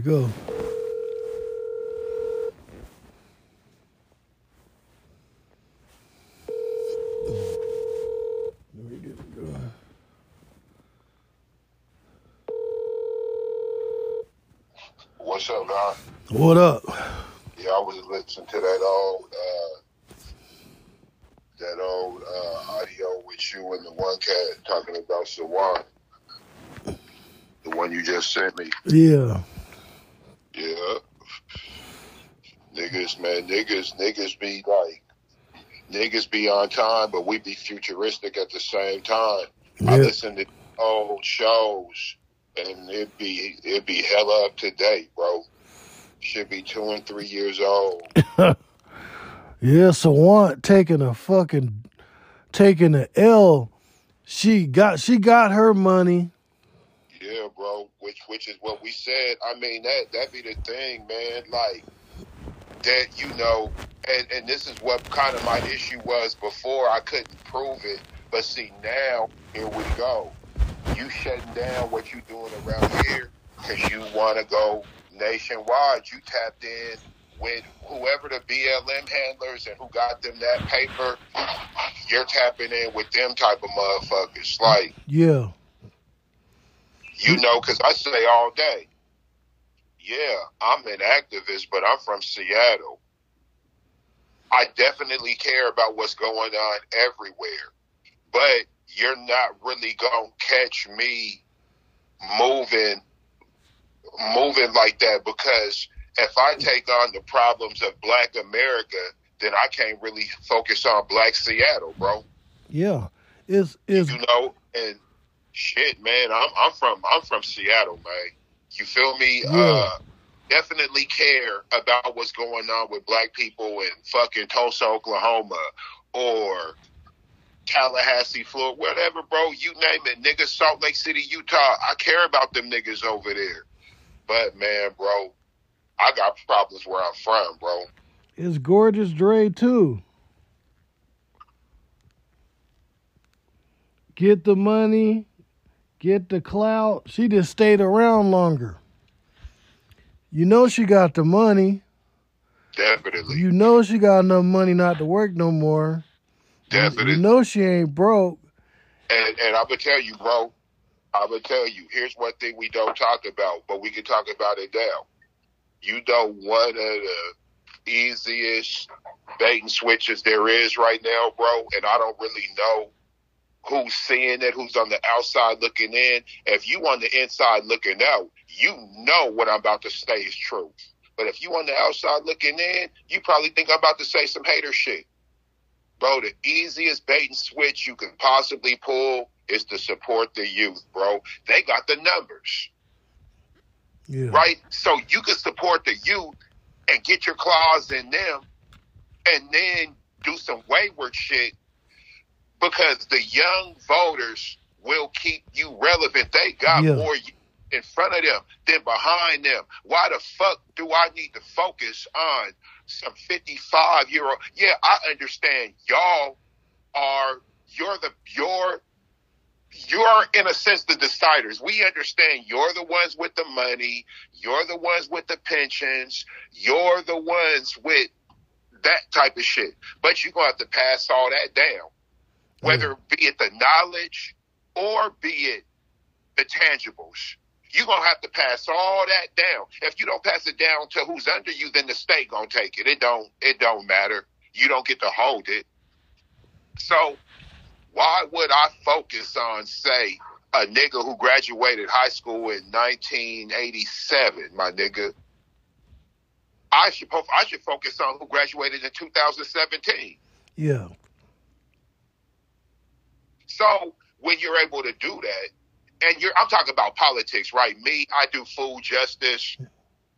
we go. What's up, Don? What up? Yeah, I was listening to that old uh, that old uh, audio with you and the one cat talking about Sawant. The one you just sent me. Yeah. Yeah. Niggas, man, niggas, niggas be like, niggas be on time, but we be futuristic at the same time. I listen to old shows, and it be it be hella up to date, bro. Should be two and three years old. Yeah, Sawant taking a fucking taking a L. She got she got her money. Yeah, bro. Which which is what we said. I mean that that be the thing, man. Like that, you know. And and this is what kind of my issue was before. I couldn't prove it, but see now, here we go. You shutting down what you doing around here because you want to go nationwide. You tapped in with whoever the BLM handlers and who got them that paper. You're tapping in with them type of motherfuckers. Like Yeah. you know, because I say all day, yeah, I'm an activist, but I'm from Seattle. I definitely care about what's going on everywhere, but you're not really going to catch me moving, moving like that because if I take on the problems of black America, then I can't really focus on black Seattle, bro Yeah. It's it's you know, and shit, man, I'm I'm from I'm from Seattle, man. You feel me? Yeah. Uh definitely care about what's going on with black people in fucking Tulsa, Oklahoma or Tallahassee, Florida, whatever, bro. You name it, nigga, Salt Lake City, Utah. I care about them niggas over there. But man, bro, I got problems where I'm from, bro. it's gorgeous Dre too. Get the money, get the clout. She just stayed around longer. You know she got the money. Definitely. You know she got enough money not to work no more. Definitely. You know she ain't broke. And and I would tell you, bro, I'm gonna tell you, here's one thing we don't talk about, but we can talk about it now. You know one of the easiest bait and switches there is right now, bro, and I don't really know who's seeing it, who's on the outside looking in. If you on the inside looking out, you know what I'm about to say is true. But if you on the outside looking in, you probably think I'm about to say some hater shit. Bro, the easiest bait and switch you can possibly pull is to support the youth, bro. They got the numbers, Yeah. right? So you can support the youth and get your claws in them and then do some wayward shit because the young voters will keep you relevant. They got Yeah. more in front of them than behind them. Why the fuck do I need to focus on some 55 year old? Yeah, I understand y'all are, you're the, you're, you're in a sense the deciders. We understand you're the ones with the money. You're the ones with the pensions. You're the ones with that type of shit. But you're going to have to pass all that down, whether mm. be it the knowledge or be it the tangibles. You're going to have to pass all that down. If you don't pass it down to who's under you, then the state going to take it. It don't, it don't matter. You don't get to hold it. So why would I focus on, say, a nigga who graduated high school in 1987, my nigga? I should I should focus on who graduated in 2017. Yeah. So when you're able to do that, and you're I'm talking about politics, right? Me, I do food justice.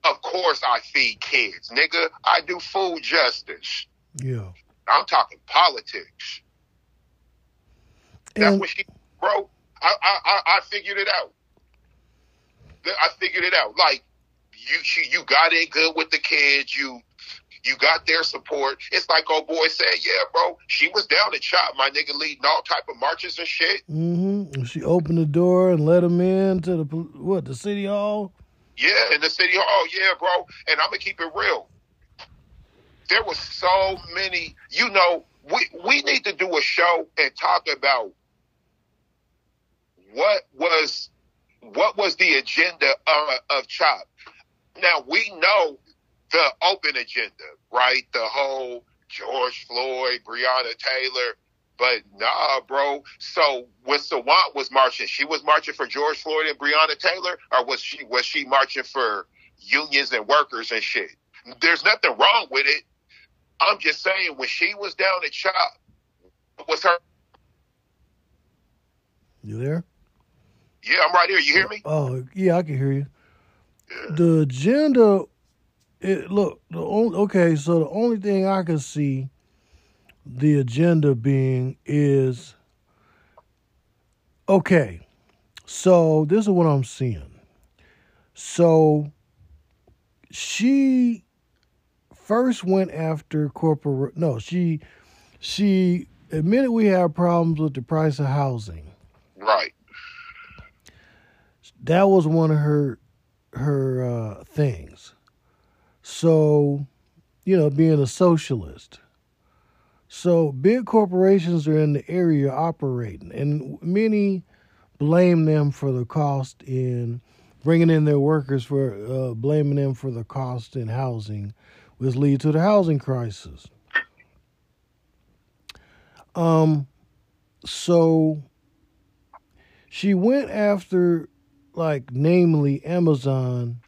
Of course I feed kids, nigga. I do food justice. Yeah. I'm talking politics. That's And what she, bro. I, I, I, I figured it out. I figured it out. Like you, she, you got in good with the kids. You, you got their support. It's like old boy said, yeah, bro. She was down to chop, my nigga, leading all type of marches and shit. Mm hmm she opened the door and let him in to the what the city hall. Yeah, in the city hall. Yeah, bro. And I'm gonna keep it real. There was so many. You know, we we need to do a show and talk about what was what was the agenda of, of CHOP. Now we know the open agenda, right? The whole George Floyd, Breonna Taylor. But nah, bro. So when Sawant was marching, she was marching for George Floyd and Breonna Taylor, or was she was she marching for unions and workers and shit? There's nothing wrong with it. I'm just saying when she was down at CHOP, was her You there? Yeah, I'm right here. You hear me? Oh, yeah, I can hear you. The agenda, it, look, the only, okay, so the only thing I can see the agenda being is okay, so this is what I'm seeing. So she first went after corporate, no, she, she admitted we have problems with the price of housing Right. that was one of her her uh, things. So, you know, being a socialist. So big corporations are in the area operating, and many blame them for the cost in bringing in their workers for uh, blaming them for the cost in housing, which lead to the housing crisis. Um, so she went after like namely Amazon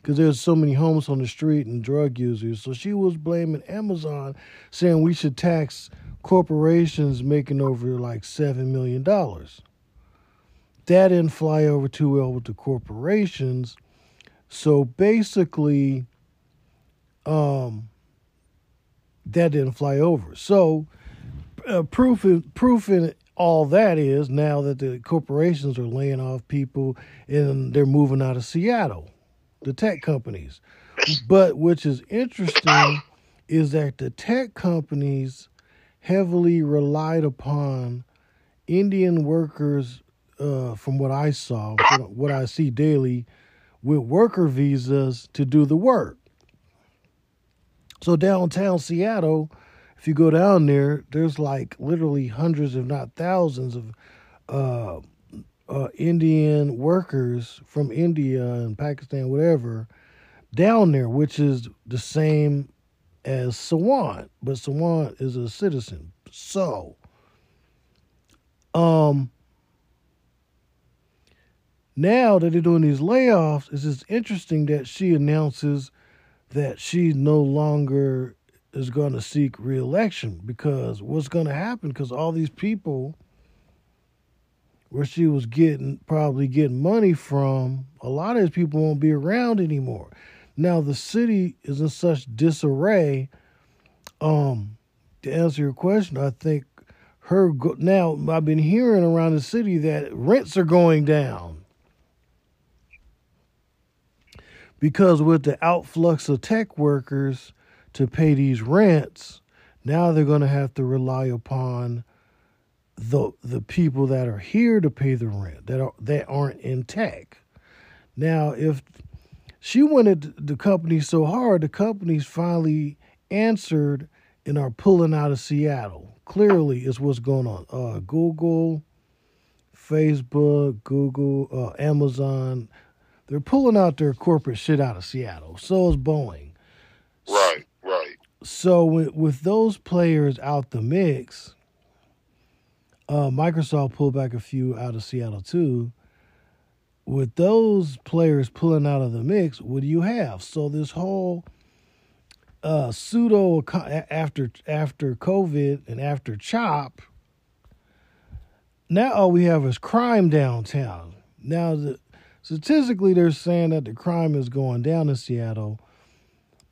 because there's so many homeless on the street and drug users. So she was blaming Amazon, saying we should tax corporations making over like seven million dollars. That didn't fly over too well with the corporations. So basically, um, that didn't fly over. So uh, proof proof in all that is now that the corporations are laying off people and they're moving out of Seattle, the tech companies. But which is interesting is that the tech companies heavily relied upon Indian workers, uh, from what I saw, what I see daily, with worker visas to do the work. So downtown Seattle, if you go down there, there's like literally hundreds, if not thousands, of uh, uh, Indian workers from India and Pakistan, whatever, down there, which is the same as Sawant, but Sawant is a citizen. So, um, now that they're doing these layoffs, it's just interesting that she announces that she no longer is going to seek reelection because what's going to happen because all these people where she was getting probably getting money from a lot of these people won't be around anymore. Now the city is in such disarray. Um to answer your question i think her go- now i've been hearing around the city that rents are going down. Because with the outflux of tech workers to pay these rents, now they're going to have to rely upon the the people that are here to pay the rent that are that aren't in tech. Now, if she wanted the company so hard, the companies finally answered and are pulling out of Seattle. Clearly, is what's going on. Uh, Google, Facebook, Google, uh, Amazon, they're pulling out their corporate shit out of Seattle. So is Boeing. Right. Right. So with, with those players out the mix, uh, Microsoft pulled back a few out of Seattle too. With those players pulling out of the mix, what do you have? So this whole uh, pseudo after after COVID and after Chop, now all we have is crime downtown. Now the, statistically, they're saying that the crime is going down in Seattle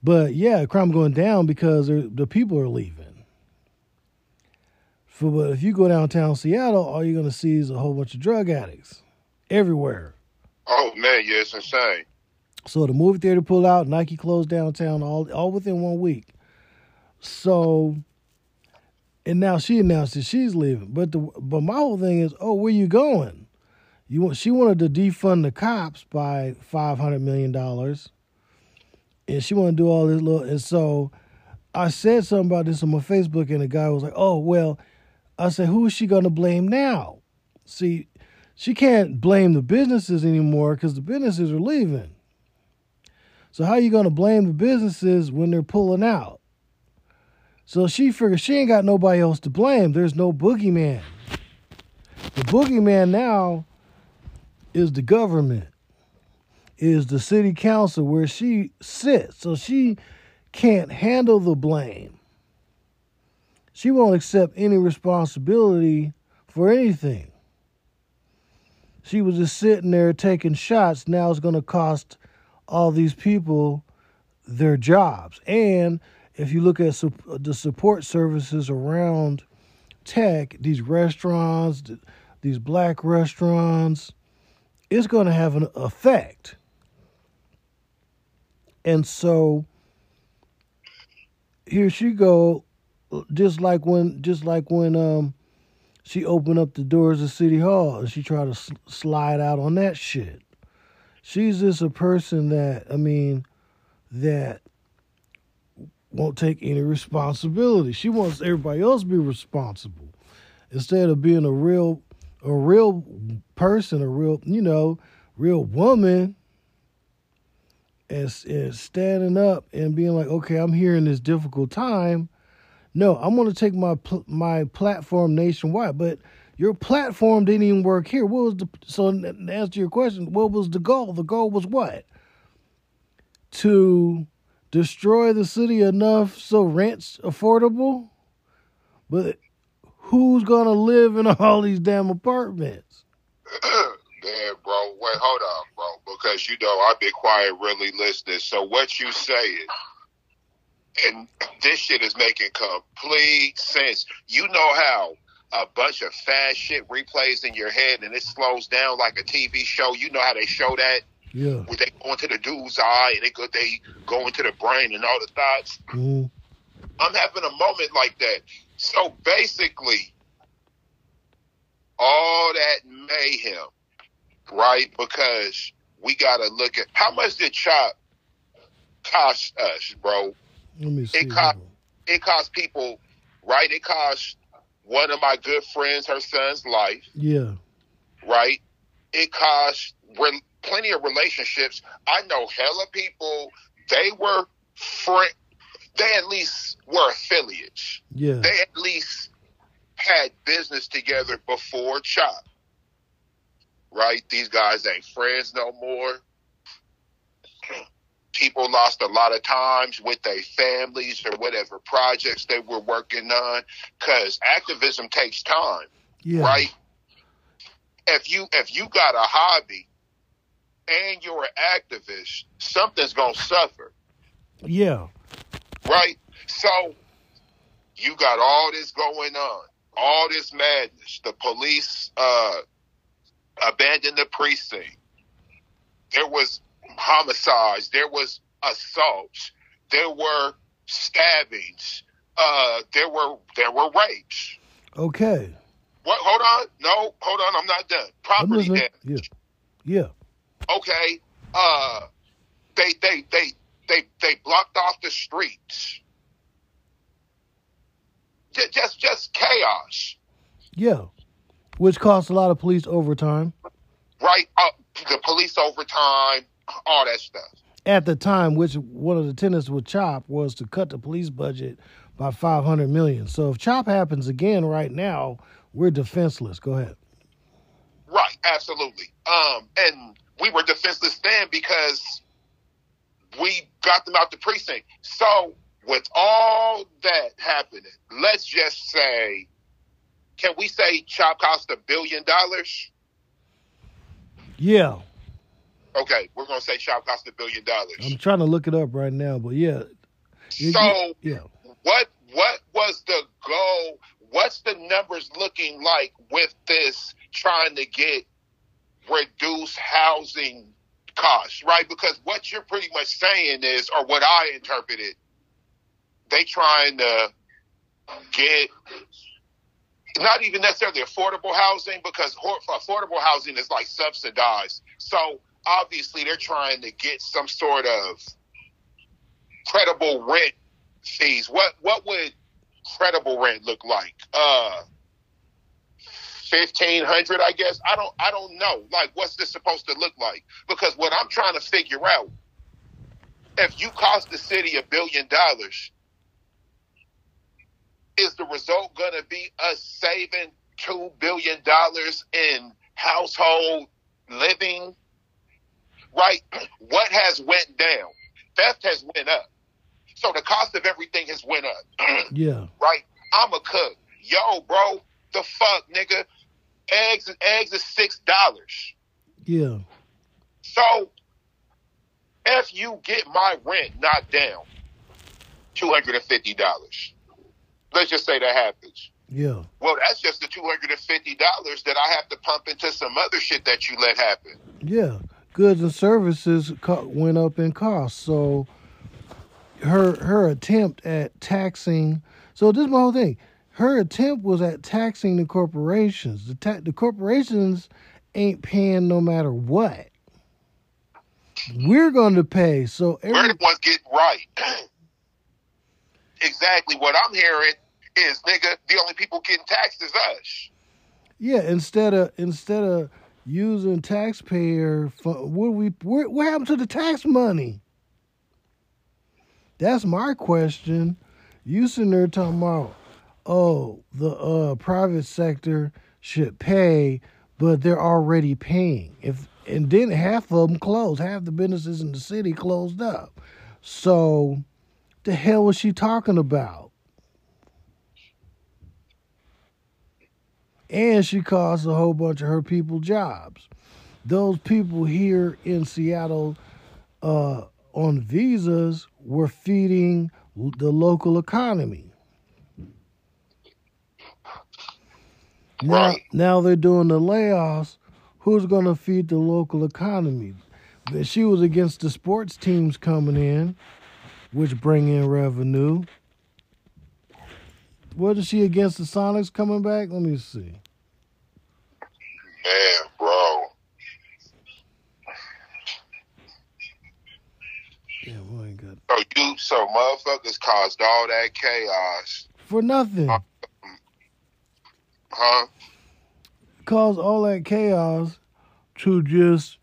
but yeah, crime going down because the people are leaving. So, but if you go downtown Seattle, all you're gonna see is a whole bunch of drug addicts everywhere. Oh man, yeah, it's insane. So the movie theater pulled out, Nike closed downtown, all all within one week. So, and now she announced that she's leaving. But the but my whole thing is, oh, where you going? You want she wanted to defund the cops by five hundred million dollars, and she wanted to do all this little. And so, I said something about this on my Facebook, and the guy was like, "Oh well," I said, "Who is she going to blame now?" See, she can't blame the businesses anymore because the businesses are leaving. So how you going to blame the businesses when they're pulling out? So she figured she ain't got nobody else to blame. There's no boogeyman. The boogeyman now is the government, is the city council where she sits. So she can't handle the blame. She won't accept any responsibility for anything. She was just sitting there taking shots. Now it's going to cost all these people their jobs. And if you look at the support services around tech, these restaurants, these black restaurants, it's going to have an effect. And so here she go just like when just like when um she opened up the doors of city hall and she tried to sl- slide out on that shit she's just a person that i mean that won't take any responsibility she wants everybody else to be responsible instead of being a real a real person, a real, you know, real woman, and, and standing up and being like, okay, I'm here in this difficult time. No, I'm going to take my my platform nationwide, but your platform didn't even work here. What was the so to answer your question? What was the goal? The goal was what? To destroy the city enough so rent's affordable, but who's gonna live in all these damn apartments? Man, bro, wait, hold on, bro, because you know I've been quiet, really listening. So what you saying, and this shit is making complete sense. You know how a bunch of fast shit replays in your head and it slows down like a TV show. You know how they show that. Yeah. Where they go into the dude's eye and they go they go into the brain and all the thoughts. Mm-hmm. I'm having a moment like that. So basically, all that mayhem, right? Because we got to look at how much did Chop cost us, bro? Let me see. It cost, it cost people, right? It cost one of my good friends her son's life. Yeah. Right? It cost re- plenty of relationships. I know hella people, they were friend, they at least were affiliates. Yeah. They at least had business together before Chop. Right? These guys ain't friends no more. People lost a lot of times with their families or whatever projects they were working on because activism takes time. Yeah. Right? If you if you got a hobby and you're an activist, something's gonna suffer. Yeah. Right? So you got all this going on, all this madness. The police uh, abandoned the precinct. There was homicides. There was assaults. There were stabbings. Uh, there were there were rapes. Okay. What? Hold on. No, hold on. I'm not done. Property damage. Yeah. Yeah. Okay. Uh, they they they they they blocked off the streets. Just just, just chaos. Yeah. Which costs a lot of police overtime. Right. Uh, the police overtime, all that stuff. At the time, which one of the tenants with CHOP was to cut the police budget by 500 million. So if CHOP happens again right now, we're defenseless. Go ahead. Right, absolutely. Um, and we were defenseless then because we got them out the precinct. So with all that happening, let's just say, can we say Chop cost a billion dollars? Yeah. Okay, we're gonna say Chop cost a billion dollars. I'm trying to look it up right now, but yeah. So yeah. What what was the goal? What's the numbers looking like with this trying to get reduced housing costs, right? Because what you're pretty much saying is, or what I interpreted, they trying to get not even necessarily affordable housing because affordable housing is like subsidized. So obviously they're trying to get some sort of credible rent fees. What what would credible rent look like? Uh fifteen hundred, I guess. I don't I don't know. Like what's this supposed to look like? Because what I'm trying to figure out, if you cost the city a billion dollars, is the result gonna be us saving two billion dollars in household living? Right? What has went down? Theft has went up. So the cost of everything has went up. yeah. Right? I'm a cook. Yo, bro, the fuck, nigga. Eggs eggs is six dollars. Yeah. So if you get my rent knocked down, two hundred and fifty dollars. Let's just say that happens. Yeah. Well, that's just the two hundred and fifty dollars that I have to pump into some other shit that you let happen. Yeah, goods and services went up in cost. So her her attempt at taxing. So this is my whole thing. Her attempt was at taxing the corporations. The ta- the corporations ain't paying no matter what. We're going to pay. So every- we're the ones getting right. exactly what I'm hearing is, nigga, the only people getting taxed is us. Yeah, instead of instead of using taxpayer, what we what, what happened to the tax money? That's my question. You sitting there talking about, oh, the uh, private sector should pay, but they're already paying. If and then half of them closed. Half the businesses in the city closed up. So, the hell was she talking about? And she cost a whole bunch of her people jobs. Those people here in Seattle uh, on visas were feeding the local economy. Now, now they're doing the layoffs. Who's going to feed the local economy? She was against the sports teams coming in, which bring in revenue. What is she against the Sonics coming back? Let me see. Man, bro. Yeah, well ain't good. So you, so motherfuckers caused all that chaos for nothing. Uh, huh? Caused all that chaos to just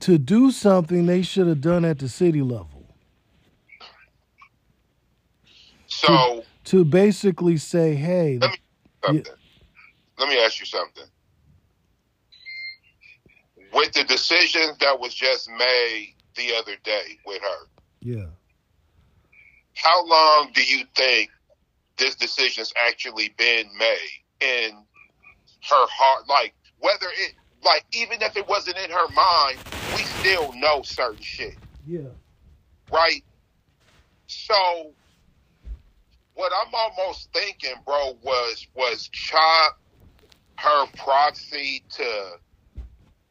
to do something they should have done at the city level. So to, basically say, hey, let me, let me ask you something. With the decision that was just made the other day with her, yeah. How long do you think this decision's actually been made in her heart? Like whether it, like even if it wasn't in her mind, we still know certain shit. Yeah. Right. So, what I'm almost thinking, bro, was was chop her proxy to.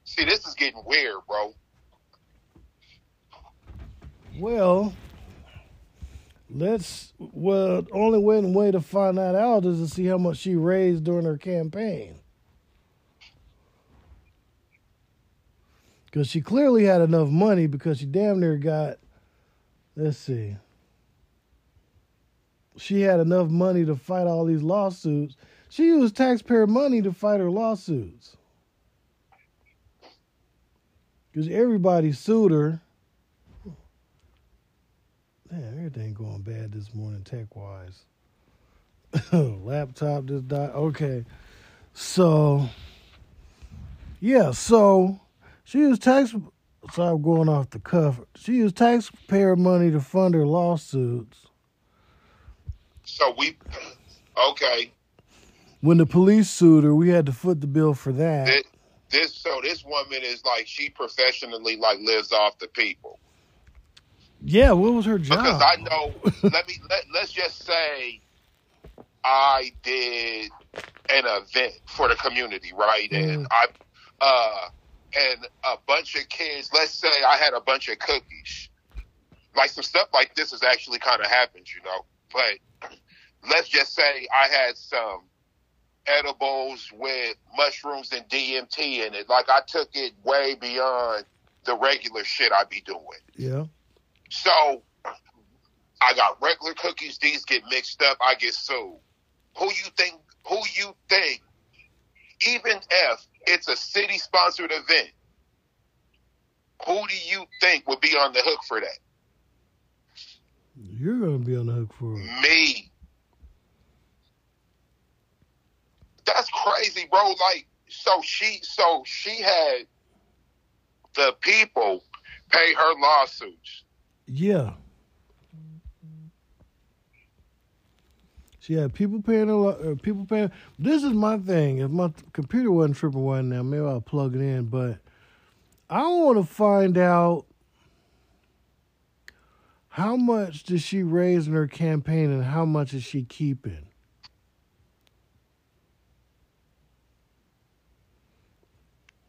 See, this is getting weird, bro. Well, let's. Well, only way, way to find that out is to see how much she raised during her campaign. Because she clearly had enough money because she damn near got. Let's see. She had enough money to fight all these lawsuits. She used taxpayer money to fight her lawsuits. Because everybody sued her Man, everything going bad this morning tech wise. Laptop just died. Okay. So yeah, so she used tax so I'm going off the cuff. She used taxpayer money to fund her lawsuits. So we okay. When the police sued her, we had to foot the bill for that. This, this so this woman is like she professionally like lives off the people. Yeah, what was her job? Because I know. let me let, let's just say I did an event for the community, right? Mm. And I uh and a bunch of kids. Let's say I had a bunch of cookies. Like some stuff like this has actually kind of happened, you know. But let's just say I had some edibles with mushrooms and DMT in it. Like I took it way beyond the regular shit I be doing. Yeah. So I got regular cookies. These get mixed up. I get sued. Who you think? Who you think? Even if it's a city sponsored event, who do you think would be on the hook for that? You're gonna be on the hook for it. Me. That's crazy, bro. Like, so she, so she had the people pay her lawsuits. Yeah. She had people paying a lot. Uh, people paying. This is my thing. If my computer wasn't tripping right now, maybe I'll plug it in. But I want to find out how much does she raise in her campaign, and how much is she keeping.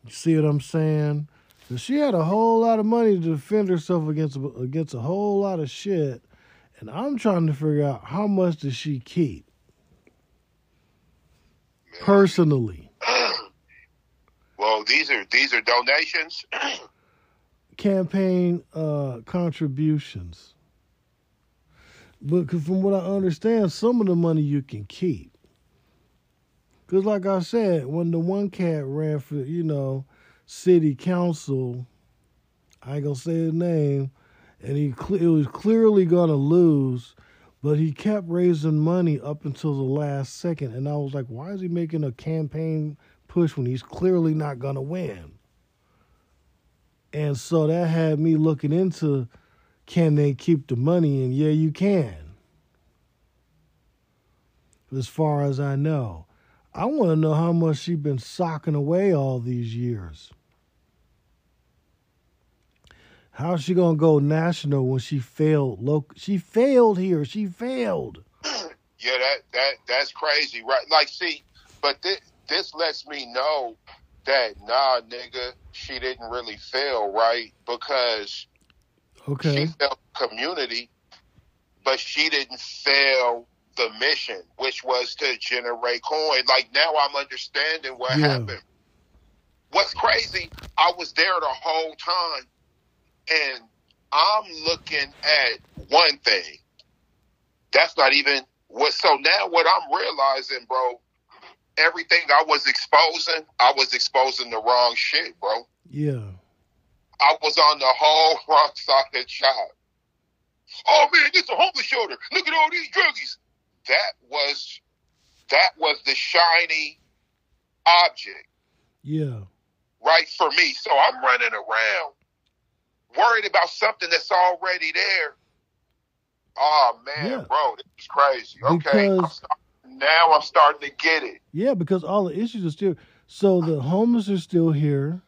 You see what I'm saying? 'Cause she had a whole lot of money to defend herself against against a whole lot of shit, and I'm trying to figure out how much does she keep personally. Well, these are these are donations. campaign uh, contributions. But 'cause from what I understand, some of the money you can keep. Because, like I said, when the one cat ran for, you know, city council, I ain't gonna say his name, and he it was clearly gonna lose, but he kept raising money up until the last second, and I was like, why is he making a campaign push when he's clearly not gonna win? And so that had me looking into can they keep the money? And yeah, you can. As far as I know. I want to know how much she's been socking away all these years. How's she gonna go national when she failed? Local, she failed here. She failed. Yeah, that that that's crazy, right? Like, see, but this this lets me know that nah, nigga, she didn't really fail, right? Because Okay. she failed community, but she didn't fail the mission, which was to generate coin. Like now, I'm understanding what Yeah. happened. What's crazy? I was there the whole time, and I'm looking at one thing. That's not even what. So now, what I'm realizing, bro, everything I was exposing, I was exposing the wrong shit, bro. Yeah. I was on the whole wrong side of the job. Oh man, it's a homeless shelter. Look at all these druggies. That was that was the shiny object, Yeah. right, for me. So I'm running around worried about something that's already there. Oh man, Yeah. bro, it's is crazy. Okay. I'm start- now I'm starting to get it. Yeah, because all the issues are still so the homeless are still here,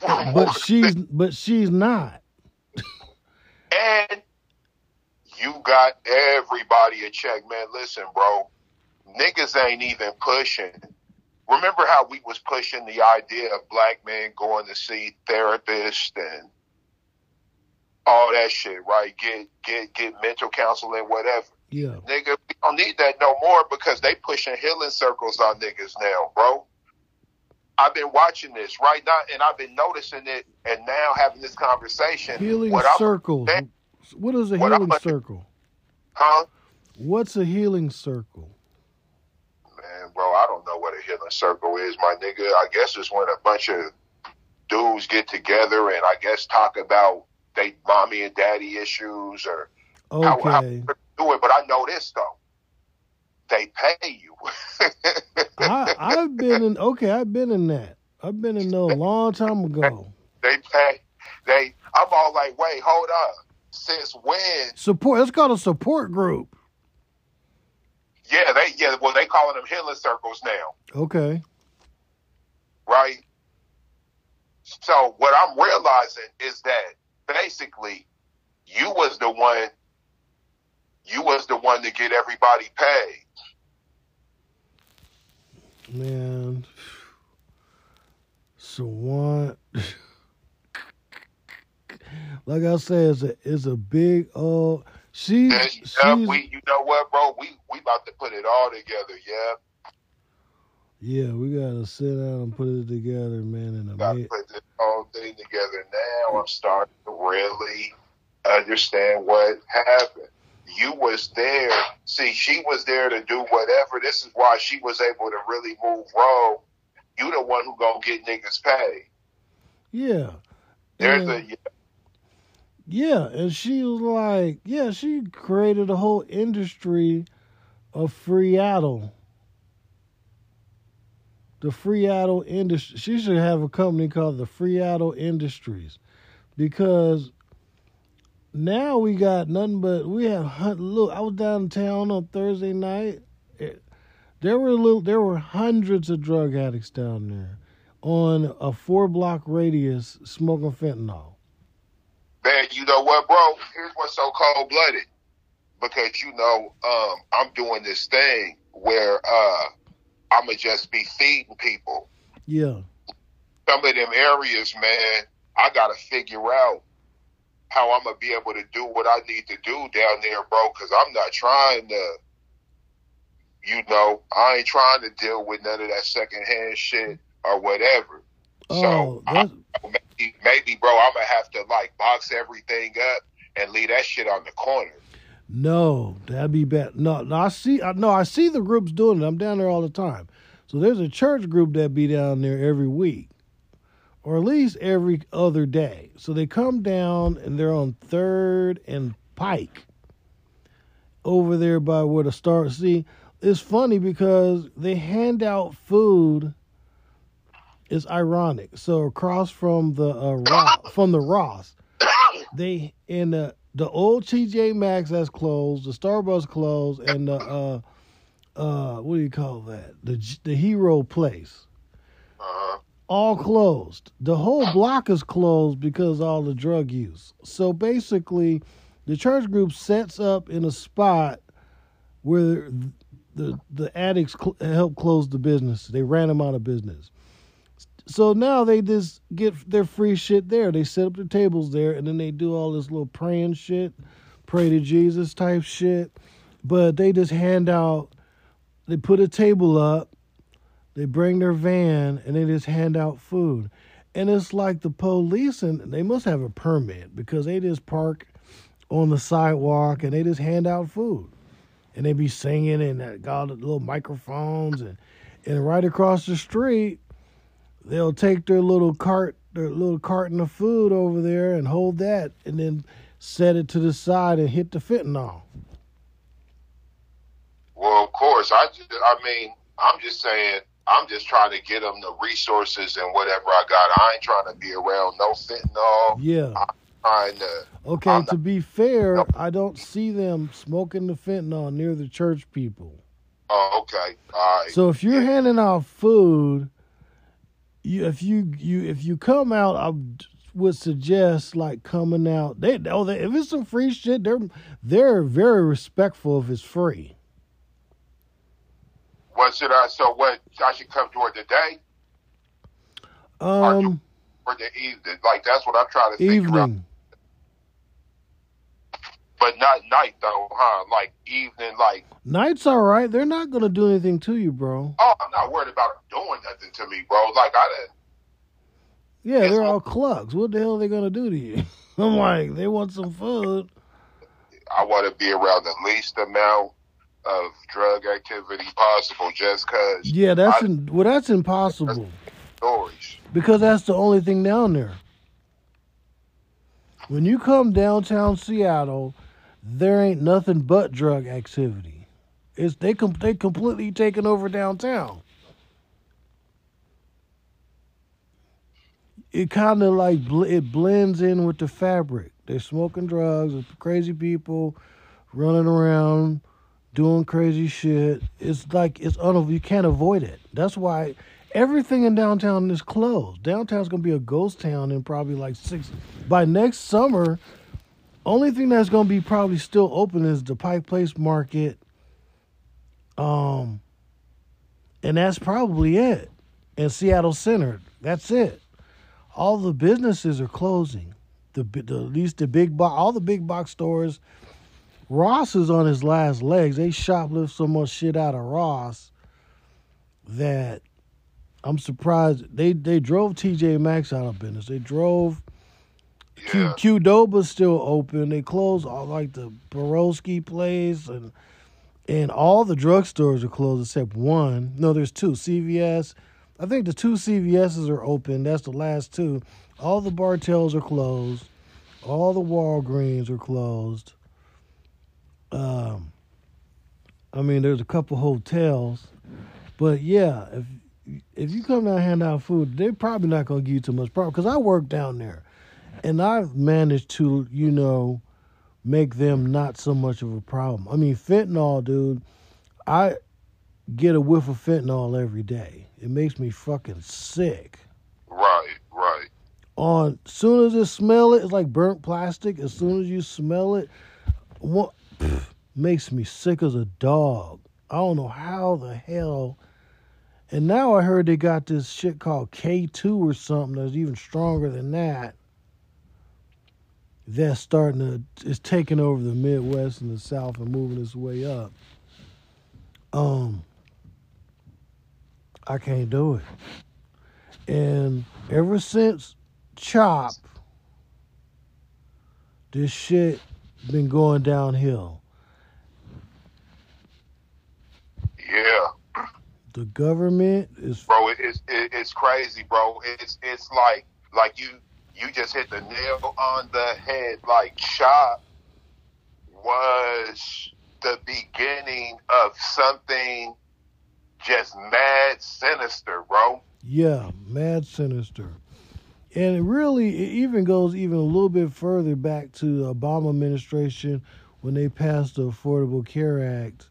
but she's but she's not. And you got everybody a check, man. Listen, bro, niggas ain't even pushing. Remember how we was pushing the idea of black men going to see therapists and all that shit, right? Get get get mental counseling, whatever. Yeah. Nigga, we don't need that no more because they pushing healing circles on niggas now, bro. I've been watching this right now, and I've been noticing it, and now having this conversation. Healing what circles. What is a what I'm- healing circle? huh? What's a healing circle? Man, bro, I don't know what a healing circle is, my nigga. I guess it's when a bunch of dudes get together and I guess talk about they mommy and daddy issues or how, how to do it. But I know this though, they pay you. I I've been in okay, I've been in that. I've been in there a long time ago. they pay. They. I'm all like, wait, hold up. Since when? Support it's called a support group. Yeah, they. Yeah, well, they calling them healing circles now. Okay. right? So what I'm realizing is that basically you was the one you was the one to get everybody paid. Man. So what like I said, it's a it's a big uh she's And she's yeah, we you know what, bro? We we about to put it all together, yeah. Yeah, we gotta sit down and put it together, man. And a Got to put this whole thing together now. I'm starting to really understand what happened. You was there. See, she was there to do whatever. This is why she was able to really move wrong. You the one who gonna get niggas paid. yeah. There's a Yeah, and she was like, yeah, she created a whole industry of Freatle. The Freatle industry. She should have a company called the Freatle Industries, because now we got nothing but we have. hun- Look, I was downtown on Thursday night. It- there were little, there were hundreds of drug addicts down there on a four block radius smoking fentanyl. man. You know what, bro? Here's what's so cold blooded. Because you know, um, I'm doing this thing where uh, I'ma just be feeding people. Yeah. some of them areas, man, I gotta figure out how I'm gonna be able to do what I need to do down there, bro. Because I'm not trying to, you know, I ain't trying to deal with none of that secondhand shit or whatever. Oh, So I, maybe, maybe, bro, I'm gonna have to like box everything up and leave that shit on the corner. no, that'd be bad. No, no, I see. I, no, I see the groups doing it. I'm down there all the time. So there's a church group that be down there every week, or at least every other day. So they come down and they're on Third and Pike, over there by where the start. See, it's funny because they hand out food. It's ironic. So across from the uh, Ross, from the Ross, they in the the old TJ Maxx that's closed, the Starbucks closed, and the uh uh what do you call that? The the Hero Place Uh-huh. All closed. The whole block is closed because of all the drug use. So basically, the church group sets up in a spot where the the addicts cl- help close the business. They ran them out of business. So now they just get their free shit there. They set up the tables there, and then they do all this little praying shit, pray to Jesus type shit. But they just hand out. They put a table up. They bring their van and they just hand out food. And it's like the police and they must have a permit because they just park on the sidewalk and they just hand out food. And they be singing and they got little microphones and and right across the street they'll take their little cart their little carton of food over there and hold that and then set it to the side and hit the fentanyl. Well, of course, I, ju- I mean, I'm just saying, I'm just trying to get them the resources and whatever I got. I ain't trying to be around no fentanyl. Yeah. Trying to, Okay, I'm to be fair, I don't see them smoking the fentanyl near the church people. oh, okay, all right. So if you're handing out food, you if you you if you come out, I would suggest like coming out. They oh, they, if it's some free shit, they're they're very respectful if it's free. What should I? So what? I should come toward the day Um, or the evening? Like that's what I'm trying to figure out. evening. But not night though, huh? Like evening, like Night's all right. They're not gonna do anything to you, bro. oh, I'm not worried about doing nothing to me, bro. Like I didn't. Yeah, they're all clucks. What the hell are they gonna do to you? I'm like, they want some food. I want to be around the least amount of drug activity possible, just cause Yeah, that's I- in, well, that's impossible. stories. because that's the only thing down there. When you come downtown Seattle, there ain't nothing but drug activity. It's they com- they completely taken over downtown. It kind of like bl- it blends in with the fabric. They're smoking drugs, crazy people running around doing crazy shit. It's like it's un- you can't avoid it. That's why everything in downtown is closed. Downtown's gonna be a ghost town in probably like six. By next summer, only thing that's gonna be probably still open is the Pike Place Market. Um, and that's probably it. And Seattle Center, that's it. All the businesses are closing. The, the at least the big box, all the big box stores. Ross is on his last legs. They shoplift so much shit out of Ross that I'm surprised they they drove TJ Maxx out of business. They drove Yeah. Q Qdoba's still open. They closed all like the Borowski place and and all the drugstores are closed except one. No, there's two. CVS. I think the two CVS's are open. That's the last two. All the Bartells are closed. All the Walgreens are closed. Um, I mean, there's a couple hotels, but yeah, if if you come down and hand out food, they're probably not gonna give you too much problem. Because I work down there, and I've managed to, you know, make them not so much of a problem. I mean, fentanyl, dude. I get a whiff of fentanyl every day. It makes me fucking sick. Right, right. On soon as it smell it, it's like burnt plastic. As soon as you smell it, makes me sick as a dog. I don't know how the hell. And now I heard they got this shit called K2 or something that's even stronger than that. That's starting to it's taking over the Midwest and the South and moving its way up. Um I can't do it. And ever since Chop, this shit been going downhill. Yeah, The government is bro, it, it's it, it's crazy, bro. It's it's like like you you just hit the nail on the head. Like Chop was the beginning of something just mad sinister, bro. yeah, mad sinister. And it really it even goes even a little bit further back to the Obama administration when they passed the Affordable Care Act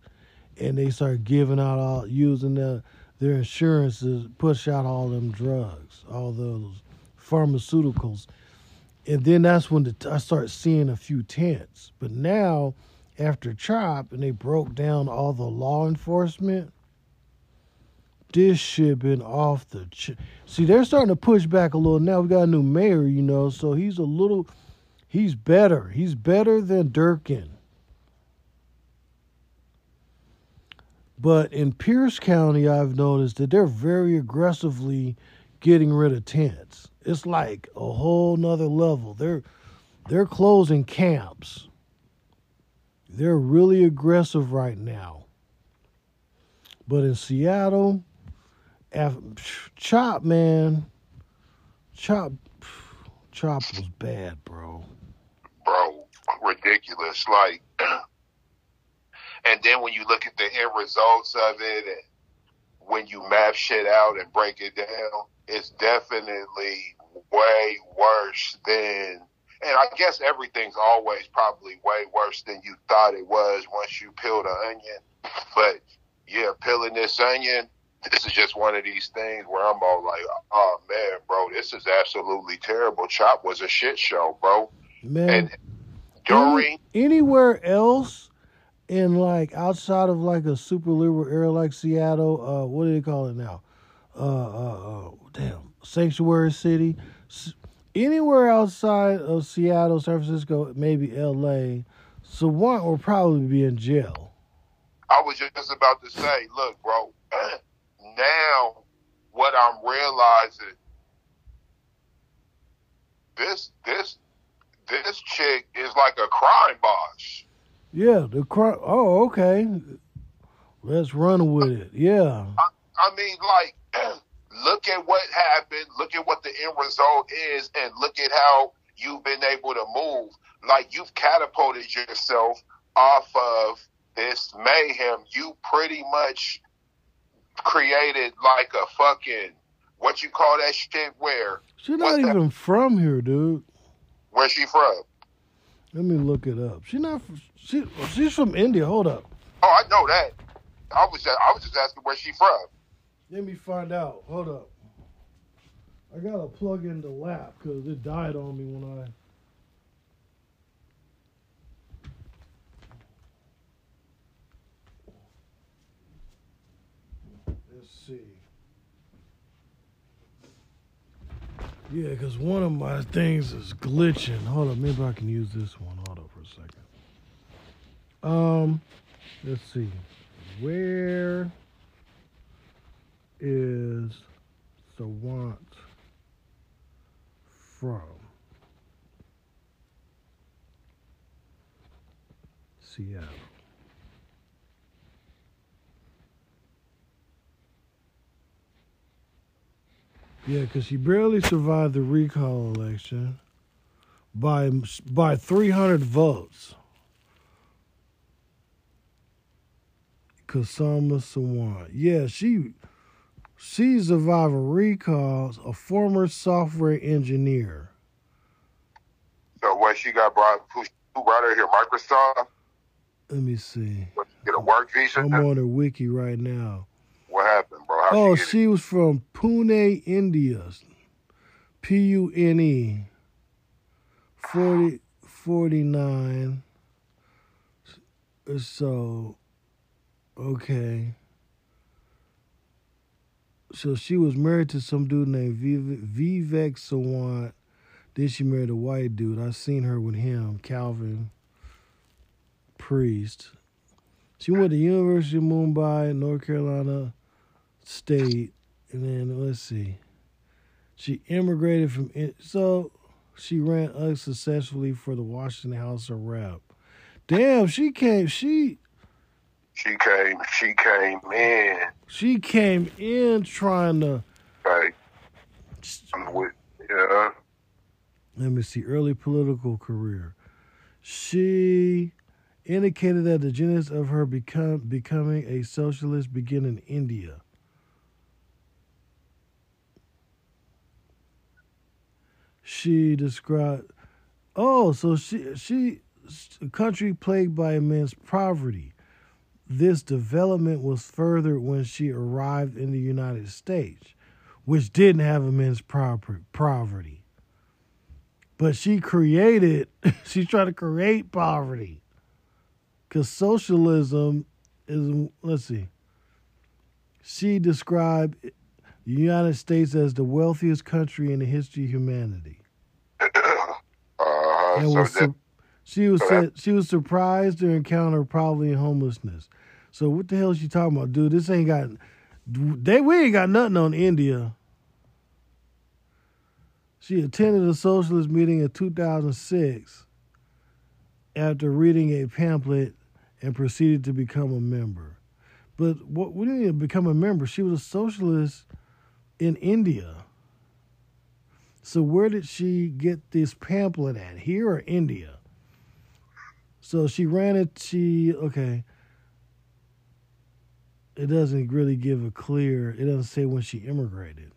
and they started giving out all using the, their insurances push out all them drugs, all those pharmaceuticals. And then that's when the, I start seeing a few tents. But now, after CHOP and they broke down all the law enforcement, this shit been off the. Ch- See, they're starting to push back a little now. We got a new mayor, you know, so he's a little. He's better. He's better than Durkan. But in Pierce County, I've noticed that they're very aggressively getting rid of tents. It's like a whole nother level. They're they're closing camps. They're really aggressive right now. But in Seattle, af- Chop man, Chop, Chop was bad, bro. bro, ridiculous. Like, and then when you look at the end results of it, and when you map shit out and break it down, it's definitely way worse than. And I guess everything's always probably way worse than you thought it was once you peel the onion. But yeah, peeling this onion, this is just one of these things where I'm all like, oh man, bro, this is absolutely terrible. Chop was a shit show, bro. Man, And during Any- anywhere else in like outside of like a super liberal area like Seattle, uh, what do they call it now? Uh, uh, uh damn, sanctuary city. S- anywhere outside of Seattle, San Francisco, maybe L.A. Sawant will probably be in jail. I was just about to say, look, bro, now what I'm realizing this this this chick is like a crime boss. Yeah, the cri- Oh, okay. Let's run with it. Yeah, I mean, like, look at what happened. Look at what the end result is, and look at how you've been able to move. Like, you've catapulted yourself off of this mayhem. You pretty much created like a fucking what you call that shit. Where? she's not that? even from here, dude. Where's she from? Let me look it up. She's not. She she's from India. Hold up. Oh, I know that. I was just, I was just asking where she from. Let me find out. Hold up. I gotta plug in the lap because it died on me when I. Let's see. Yeah, because one of my things is glitching. Hold up, maybe I can use this one. Hold up for a second. Um, let's see. Where is Sawant from? Seattle. Yeah, because he barely survived the recall election by by 300 votes. Kshama Sawant. Yeah, she she survived a recall, a former software engineer. So what she got brought who, who brought her here? Microsoft? Let me see. What, get a work visa? I'm on her wiki right now. What happened? How Oh, she, she was from Pune, India. P U N E. 40, 49. So, okay. So she was married to some dude named Vive- Vivek Sawant. Then she married a white dude. I seen her with him, Calvin Priest. She went to University of Mumbai, North Carolina State, and then let's see. She immigrated from so she ran unsuccessfully for the Washington House of Rep. Damn, she came. She She came. She came in. she came in trying to. Like with yeah. Let me see. Early political career. She indicated that the genesis of her become becoming a socialist began in India. She described. Oh, so she she a country plagued by immense poverty. This development was furthered when she arrived in the United States, which didn't have immense poverty. But she created, she tried to create poverty. Because socialism is, let's see, she described the United States as the wealthiest country in the history of humanity. uh, And so was she was she was surprised to encounter poverty and homelessness. So what the hell is she talking about, dude? This ain't got they we ain't got nothing on India. She attended a socialist meeting in 2006 after reading a pamphlet and proceeded to become a member. But what we didn't even become a member. She was a socialist in India. So where did she get this pamphlet at? Here or India? So she ran it. She okay. It doesn't really give a clear. It doesn't say when she immigrated.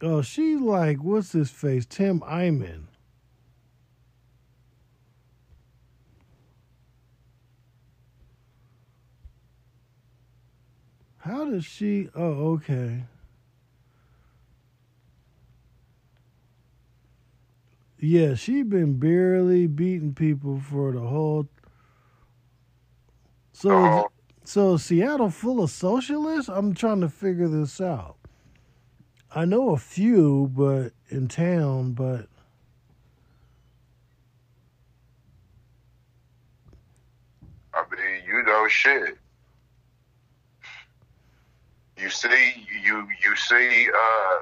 Oh, she like what's his face? Tim Eyman. How does she? Oh, okay. Yeah, she been barely beating people for the whole. So, so Seattle full of socialists? I'm trying to figure this out. I know a few, but in town, but I mean, you know, shit. You see, you you see, uh,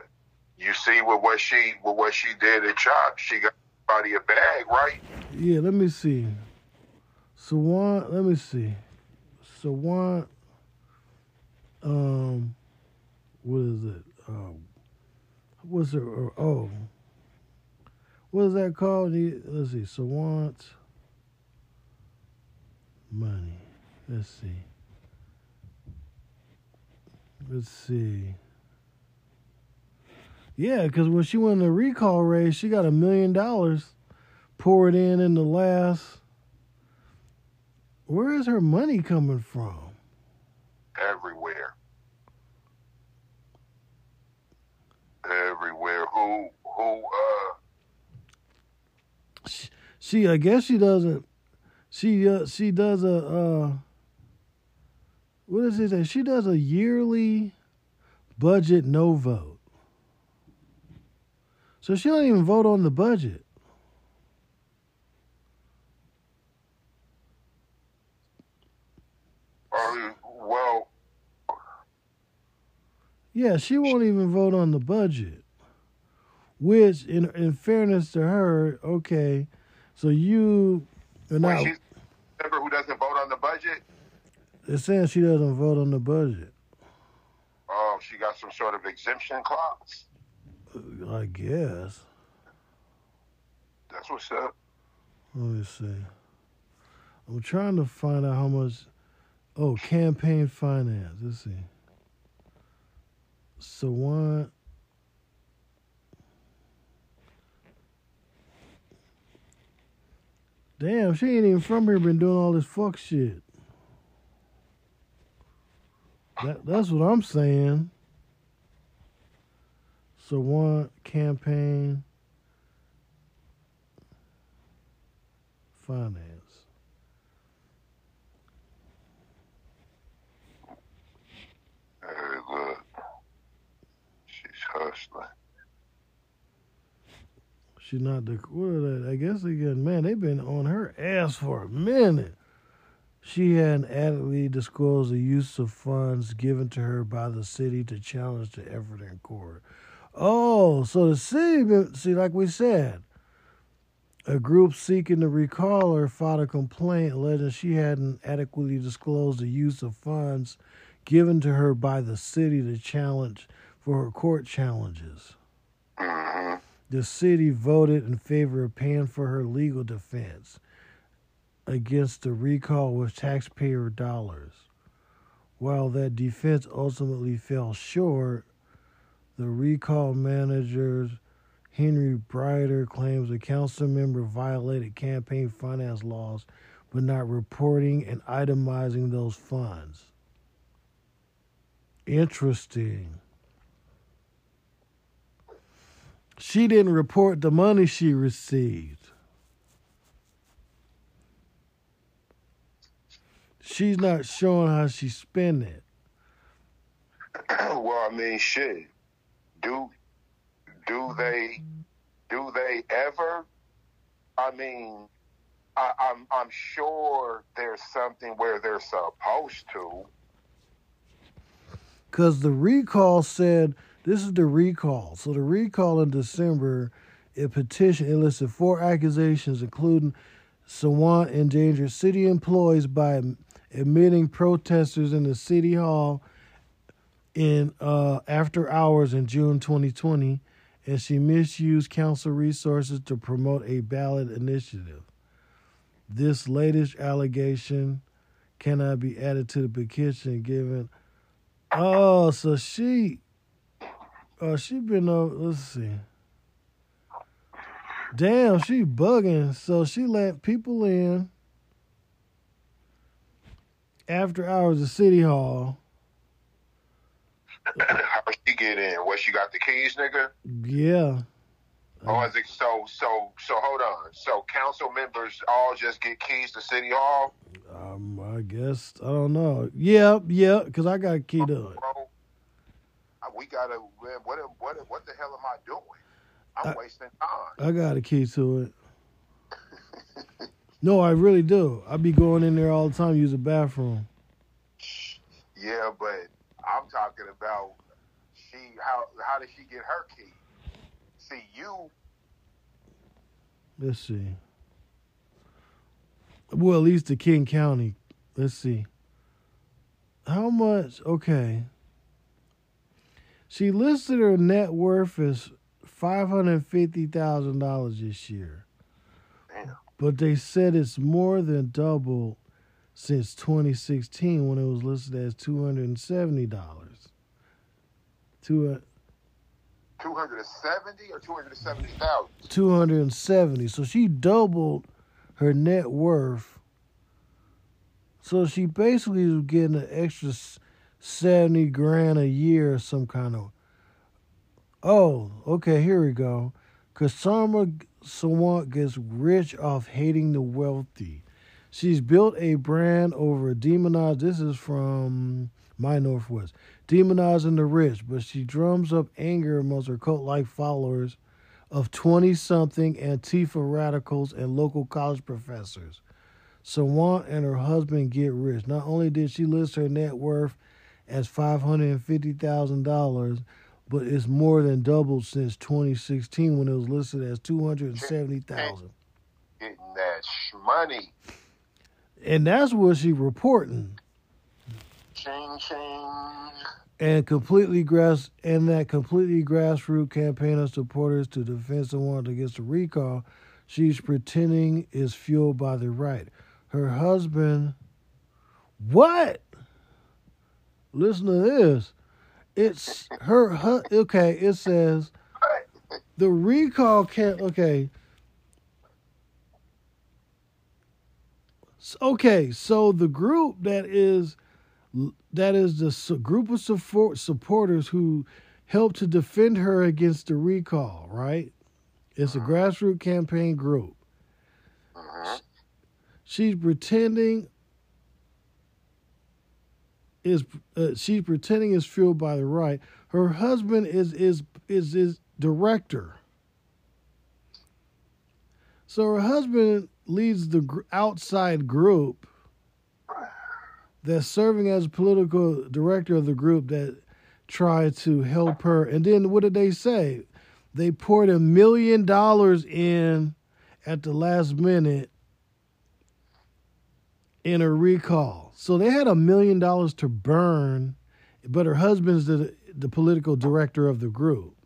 you see with what she with what she did at Chop. She got body a bag, right? yeah, let me see. Sawant, let me see. Sawant, um, what is it? Um, what's uh, Oh, what is that called? Let's see. Sawant money. Let's see. Let's see. Yeah, because when she won the recall race, she got a million dollars poured in in the last. Where is her money coming from? Everywhere, everywhere. Who who? Uh, She, she I guess she doesn't. She uh, she does a uh, what is it that she does a yearly budget no vote. So she don't even vote on the budget. Um, well, yeah, she won't even vote on the budget. Which, in in fairness to her, okay, so you are she's member who doesn't vote on the budget. It's saying she doesn't vote on the budget. oh, she got some sort of exemption clause. I guess. That's what's up. Let me see. I'm trying to find out how much. Oh, campaign finance. Let's see. Sawant. Damn, she ain't even from here. Been doing all this fuck shit. That that's what I'm saying. Sawant campaign finance. Very good. She's hustling. She's not the what? I guess they get man. They've been on her ass for a minute. She hadn't adequately disclosed the use of funds given to her by the city to challenge the effort in court. Oh, so the city, see, like we said, a group seeking to recall her filed a complaint alleging she hadn't adequately disclosed the use of funds given to her by the city to challenge for her court challenges. hmm The city voted in favor of paying for her legal defense against the recall with taxpayer dollars. While that defense ultimately fell short, the recall manager, Henry Bridger, claims a council member violated campaign finance laws by not reporting and itemizing those funds. Interesting. She didn't report the money she received. She's not showing how she spent it. well, I mean, shit. Do do they do they ever? I mean, I, I'm I'm sure there's something where they're supposed to. Because the recall said, this is the recall. So the recall in December, it petitioned, it listed four accusations, including Sawant endangered city employees by admitting protesters in the city hall in uh, after hours in June 2020, and she misused council resources to promote a ballot initiative. This latest allegation cannot be added to the petition given. Oh, so she, oh, she been over. Let's see. Damn, she bugging. So she let people in after hours of City Hall. How she get in? Where she got the keys, nigga? Yeah. Oh, is it so? So so hold on. So council members all just get keys to city hall, Um, I guess I don't know. Yeah, yeah, because I got a key to it. bro. We gotta. What what what the hell am I doing? I'm I- wasting time. I got a key to it. No, I really do. I be going in there all the time, use the bathroom. Yeah, but I'm talking about she. How how did she get her key? See you. Let's see. Well, at least the King County. Let's see. How much? Okay. She listed her net worth as five hundred fifty thousand dollars this year. But they said it's more than double since 2016 when it was listed as two hundred and seventy dollars. Two uh, Two hundred and seventy or two hundred and seventy thousand. 270. So she doubled her net worth. So she basically was getting an extra s- 70 grand a year or some kind of. Oh, okay, here we go. Kshama Sawant gets rich off hating the wealthy. She's built a brand over demonized. This is from MyNorthwest. Demonizing the rich, but she drums up anger amongst her cult like followers of 20 something Antifa radicals and local college professors. Sawant and her husband get rich. Not only did she list her net worth as $550,000, but it's more than doubled since 2016 when it was listed as two hundred and seventy thousand. Getting that sh- money. And that's what she reporting. Ching ching. And completely grass and that completely grassroots campaign of supporters to defend someone against a recall, she's pretending is fueled by the right. Her husband what? Listen to this. It's her hu- okay, it says the recall can't okay. Okay, so the group that is that is the group of support supporters who helped to defend her against the recall, right? It's a grassroots campaign group. Mhm. She's pretending is uh, she's pretending is fueled by the right. Her husband is is is is director. So her husband leads the gr- outside group that's serving as political director of the group that tried to help her. And then what did they say? They poured a million dollars in at the last minute in a recall. So they had a million dollars to burn, but her husband's the the political director of the group.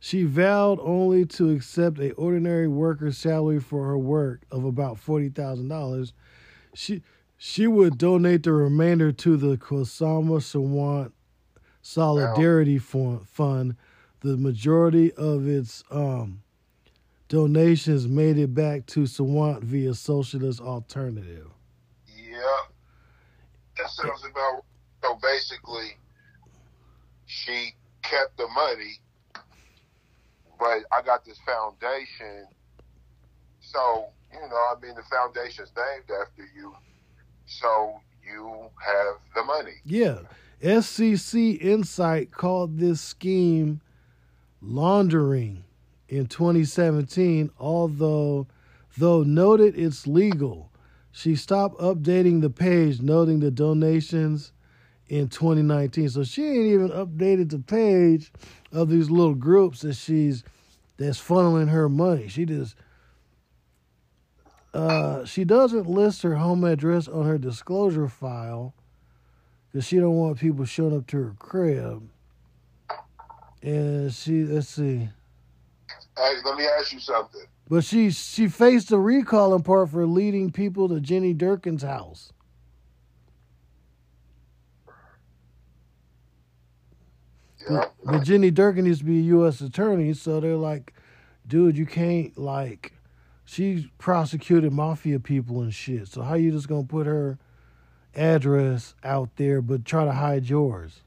She vowed only to accept a ordinary worker's salary for her work of about forty thousand dollars. She she would donate the remainder to the Kshama Sawant Solidarity Fun- Fund. The majority of its um, donations made it back to Sawant via Socialist Alternative. Yeah. That sounds about so basically she kept the money but I got this foundation so, you know, I mean the foundation's named after you. So you have the money. Yeah. SCC Insight called this scheme laundering in 2017, although though noted it's legal. She stopped updating the page noting the donations in 2019. So she ain't even updated the page of these little groups that she's that's funneling her money. She just uh, she doesn't list her home address on her disclosure file because she don't want people showing up to her crib. And she let's see, Hey, let me ask you something. but she she faced a recall in part for leading people to Jenny Durkan's house. Yeah. But Jenny Durkan used to be a U.S. attorney, so they're like, dude, you can't like. She prosecuted mafia people and shit. So how you just gonna put her address out there, but try to hide yours?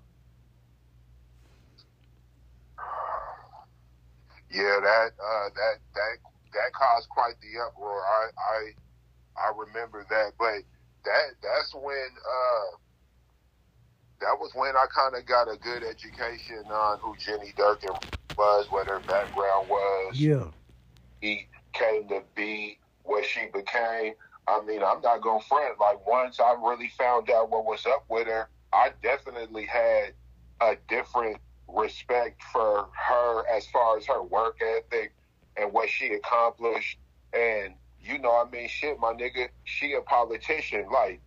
Yeah, that uh, that that that caused quite the uproar. I I I remember that, but that that's when uh, that was when I kind of got a good education on who Jenny Durkan was, what her background was. Yeah, He came to be what she became. I mean, I'm not gonna front. Like once I really found out what was up with her, I definitely had a different respect for her as far as her work ethic and what she accomplished. And you know, I mean, shit, my nigga, she a politician. Like,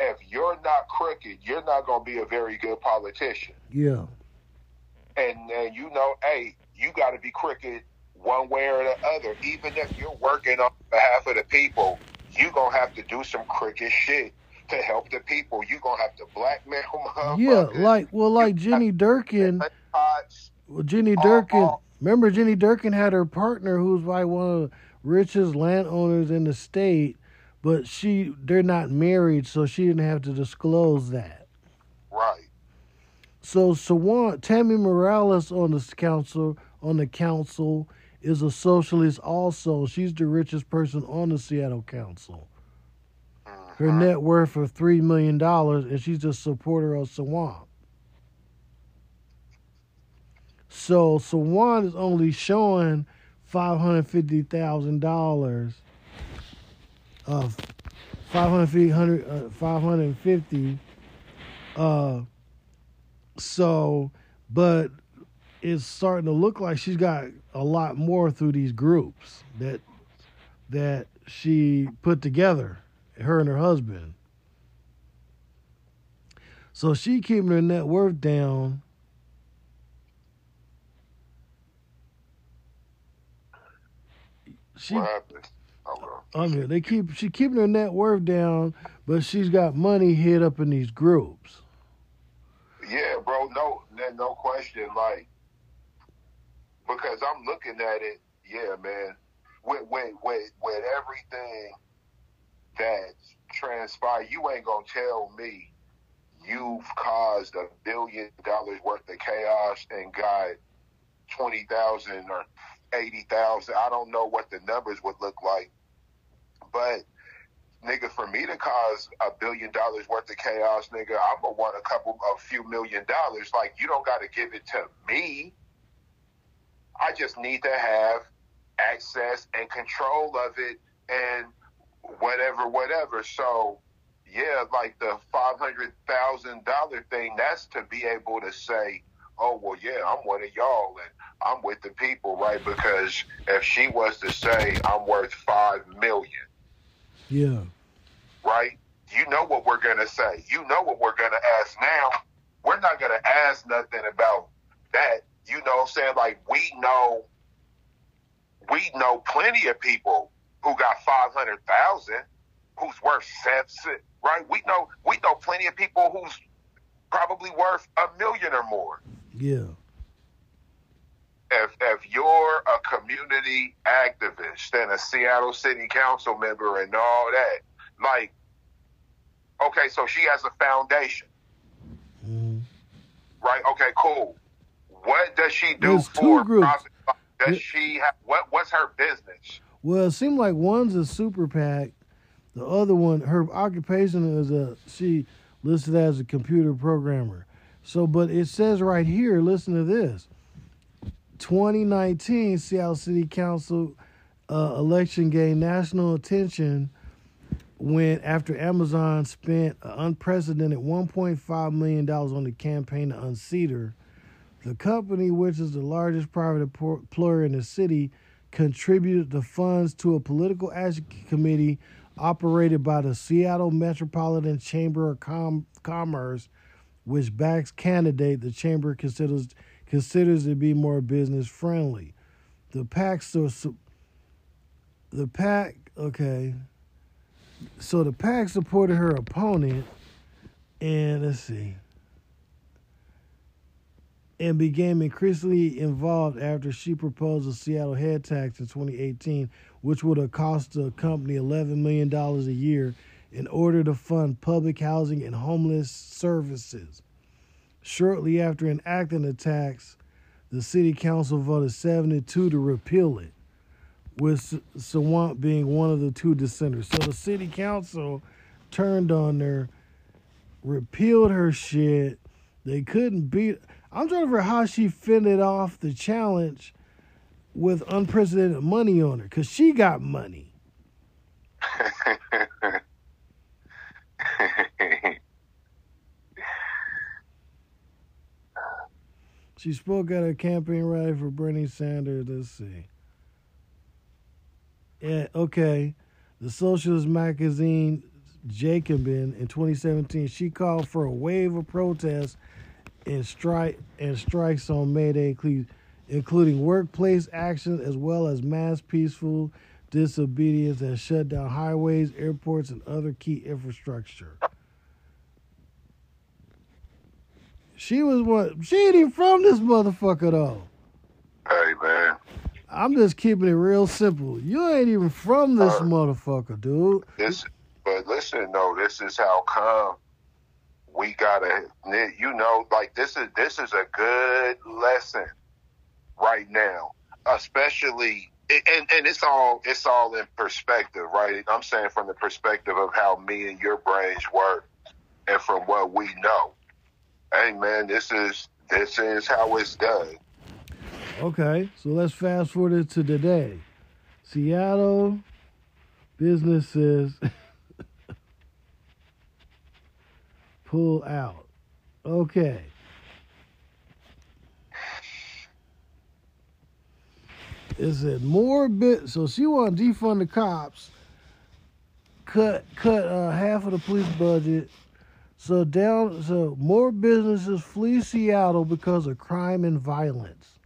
if you're not crooked, you're not gonna be a very good politician. yeah, And and you know, hey, you got to be crooked one way or the other. Even if you're working on behalf of the people, you gonna have to do some crooked shit to help the people. You're gonna have to blackmail yeah. motherfuckers. Like well, like Jenny Durkan. Well, Jenny Durkan. oh. Remember, Jenny Durkan had her partner, who's like one of the richest landowners in the state, but she they're not married, so she didn't have to disclose that. Right. So Sawant Tammy Morales on the council on the council is a socialist also. She's the richest person on the Seattle Council. Her net worth of three million dollars, and she's a supporter of Sawant. So Sawant is only showing five hundred fifty thousand dollars of 550, 100, uh, 550. Uh, so, but it's starting to look like she's got a lot more through these groups that that she put together, her and her husband. So she keeping her net worth down. She, What happened? Okay. I mean, they keep she keeping her net worth down, but she's got money hid up in these groups. Yeah, bro. No, no no question. Like, because I'm looking at it. Yeah, man. With with with, with everything that's transpired, you ain't gonna tell me you've caused a billion dollars worth of chaos and got twenty thousand or eighty thousand. I don't know what the numbers would look like, but nigga, for me to cause a billion dollars worth of chaos, nigga, I'm gonna want a couple, a few million dollars. Like, you don't got to give it to me. I just need to have access and control of it and whatever, whatever. So, yeah, like the five hundred thousand dollar thing, that's to be able to say, oh well, yeah, I'm one of y'all and I'm with the people, right? Because if she was to say I'm worth five million Yeah. right? You know what we're going to say. You know what we're going to ask now. We're not going to ask nothing about that. You know what I'm saying? Like, we know, we know plenty of people who got 500,000 who's worth seven, right? We know, we know plenty of people who's probably worth a million or more. Yeah. If, if you're a community activist and a Seattle City Council member and all that, like, okay, so she has a foundation, Mhm. right? Okay, cool. What does she do There's for profit? Does Yeah. she have what? What's her business? Well, it seemed like one's a super PAC, the other one, her occupation is a she listed as a computer programmer. So, but it says right here, listen to this. 2019 Seattle City Council uh, election gained national attention when after Amazon spent an unprecedented 1.5 million dollars on the campaign to unseat her. The company, which is the largest private employer in the city, contributed the funds to a political action committee operated by the Seattle Metropolitan Chamber of Com- Commerce, which backs candidate the chamber considers considers to be more business friendly. The PAC so, so the PAC okay. So the PAC supported her opponent, and let's see and became increasingly involved after she proposed a Seattle head tax in 2018, which would have cost the company $11 million a year in order to fund public housing and homeless services. Shortly after enacting the tax, the city council voted 72 to repeal it, with Sawant being one of the two dissenters. So the city council turned on her, repealed her shit. They couldn't beat. I'm trying to figure out how she fended off the challenge with unprecedented money on her because she got money. She spoke at a campaign rally for Bernie Sanders. Let's see. Yeah, okay. The socialist magazine Jacobin in 2017, she called for a wave of protests and strike and strikes on May Day, including workplace actions as well as mass peaceful disobedience that shut down highways, airports, and other key infrastructure. She was what? She ain't even from this motherfucker though. hey man, I'm just keeping it real simple. You ain't even from this Uh, motherfucker, dude. this. But listen, though, this is how come we gotta. You know, like this is this is a good lesson right now, especially. And, and it's all it's all in perspective, right? I'm saying from the perspective of how me and your brains work, and from what we know. Hey man, this is this is how it's done. Okay, so let's fast forward to today. Seattle businesses pull out. Okay. Is it more bit. So she want to defund the cops, cut cut uh, half of the police budget. So down. So more businesses flee Seattle because of crime and violence.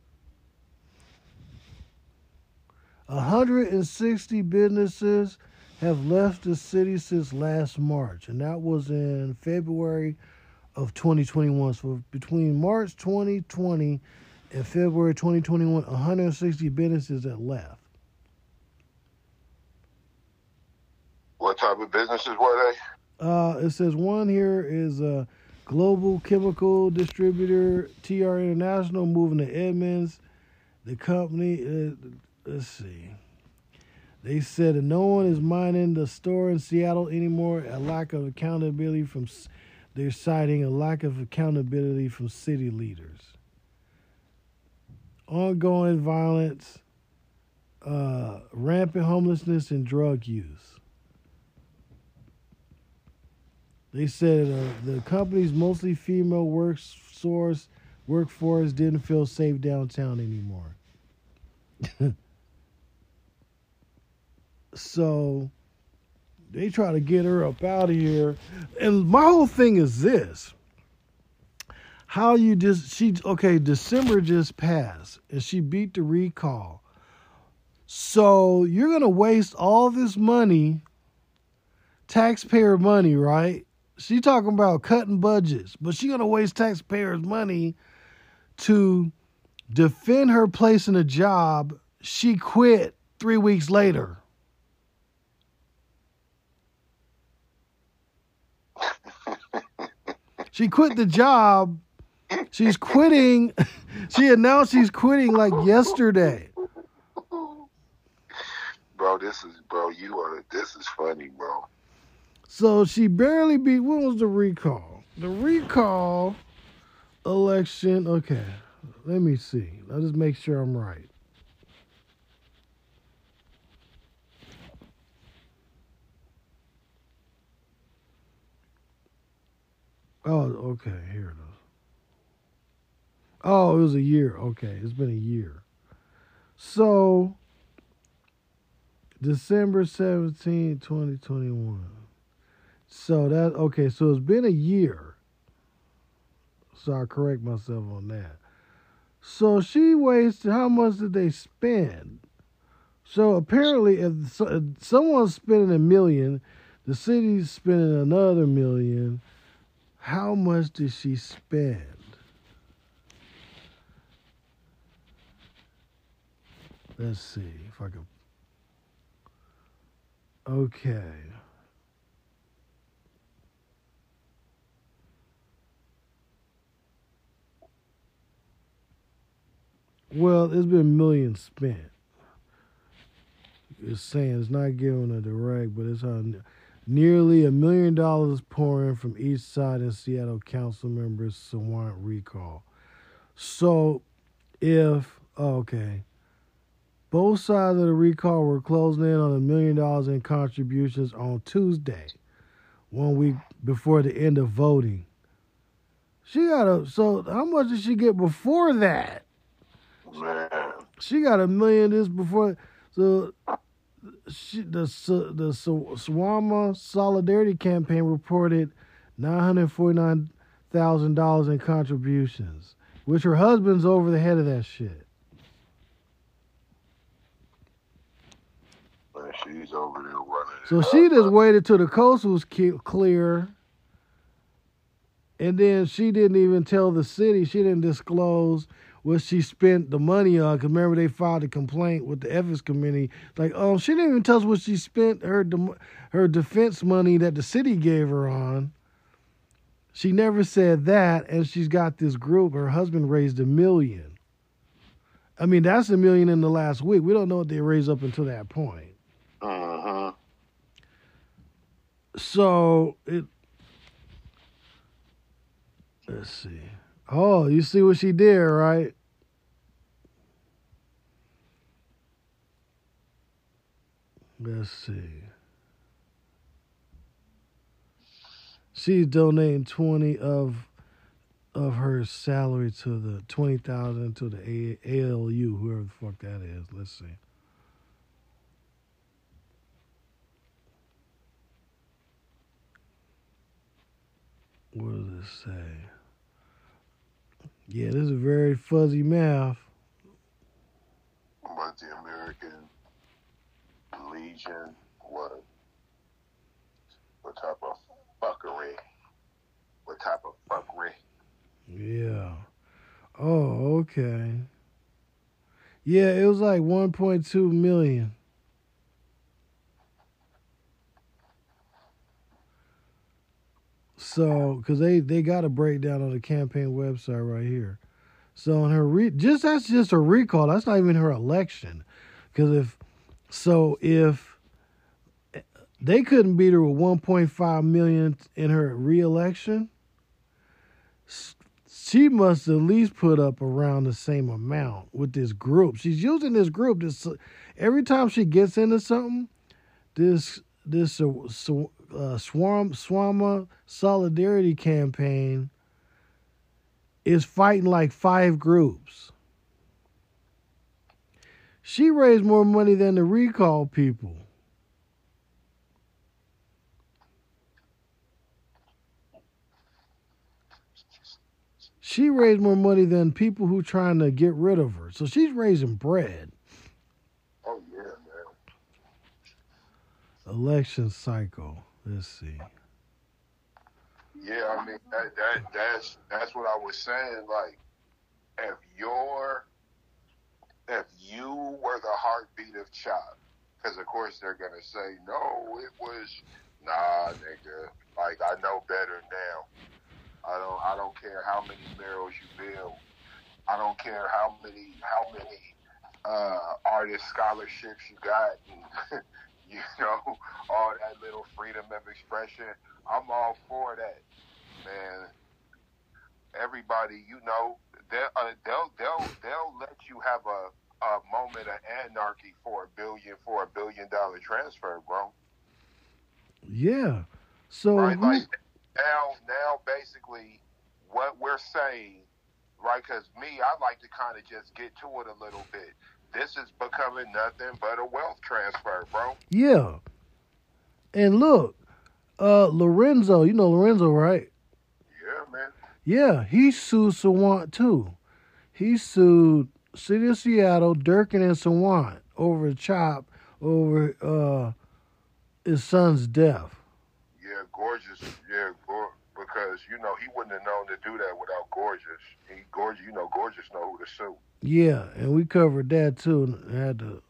160 businesses have left the city since last March, and that was in February of 2021. So between March 2020 and February 2021, 160 businesses that left. What type of businesses were they? Uh, it says one here is a global chemical distributor, TR International, moving to Edmonds. The company, uh, let's see. They said that no one is minding the store in Seattle anymore. A lack of accountability from, they're citing a lack of accountability from city leaders ongoing violence, uh, rampant homelessness, and drug use. They said uh, the company's mostly female workforce workforce didn't feel safe downtown anymore. so they try to get her up out of here. And my whole thing is this. How you just she okay december just passed and she beat the recall. So you're gonna waste all this money taxpayer money right? She talking about cutting budgets but she gonna waste taxpayers money to defend her place in a job. She quit three weeks later she quit the job She's quitting. she announced she's quitting like yesterday. Bro, this is bro. You are. This is funny, bro. So she barely beat. What was the recall? The recall election. Okay, let me see. I'll just make sure I'm right. Oh, okay. Here it is. Oh, it was a year. Okay, it's been a year. So, December 17, 2021. So that okay, so it's been a year. So I correct myself on that. So she wasted how much did they spend? So apparently if, someone's spending a million, the city's spending another million. How much did she spend? Let's see if I can. Okay. Well, there's been millions spent. It's saying it's not giving a direct, but it's on nearly a million dollars pouring from each side in Seattle council members to want recall. So if oh, okay. Both sides of the recall were closing in on a million dollars in contributions on Tuesday, one week before the end of voting. She got a so how much did she get before that? She got a million this before so she, the the Kshama Solidarity Campaign reported nine hundred forty nine thousand dollars in contributions, which her husband's over the head of that shit. she's over there running. So she just waited till the coast was clear, and then she didn't even tell the city. She didn't disclose what she spent the money on. Cause remember they filed a complaint with the ethics committee. Like, oh, she didn't even tell us what she spent her her defense money that the city gave her on. She never said that, and she's got this group. Her husband raised a million. I mean, that's a million in the last week. We don't know what they raised up until that point. Uh-huh. So it let's see. Oh, you see what she did, right? Let's see. She's donating twenty of of her salary to the twenty thousand to the A- ALU, whoever the fuck that is. Let's see. What does it say? Yeah, this is very fuzzy math. But the American Legion, what? What type of fuckery? What type of fuckery? Yeah. Oh, okay. Yeah, it was like 1.2 million. So, because they they got a breakdown on the campaign website right here. So, on her re- just that's just a recall. That's not even her election. Because if so, if they couldn't beat her with 1.5 million in her reelection, she must at least put up around the same amount with this group. She's using this group. This every time she gets into something, this this uh, sw- uh, swarm swama solidarity campaign is fighting like five groups. She raised more money than the recall people. She raised more money than people who trying to get rid of her. So she's raising bread. Oh yeah, man. Election cycle. Let's see. Yeah, I mean that, that that's that's what I was saying. Like, if you're if you were the heartbeat of Chop, because of course they're gonna say no, it was nah, nigga. Like I know better now. I don't I don't care how many barrels you build. I don't care how many how many uh, artist scholarships you got, and you know all that little freedom of expression. I'm all for that, man. Everybody, you know, they'll uh, they'll they'll they'll let you have a a moment of anarchy for a billion for a billion dollar transfer, bro. Yeah. So right? who- Like now, now basically, what we're saying, right? Because me, I like to kind of just get to it a little bit. This is becoming nothing but a wealth transfer, bro. yeah. And look, uh Lorenzo, you know Lorenzo, right? Yeah, man. Yeah, he sued Sawant too. He sued City of Seattle, Durkan and Sawant over a Chop over uh his son's death. Yeah, gorgeous. Yeah, because you know he wouldn't have known to do that without gorgeous. He gorgeous, you know, gorgeous know who to sue. Yeah, and we covered that too and had to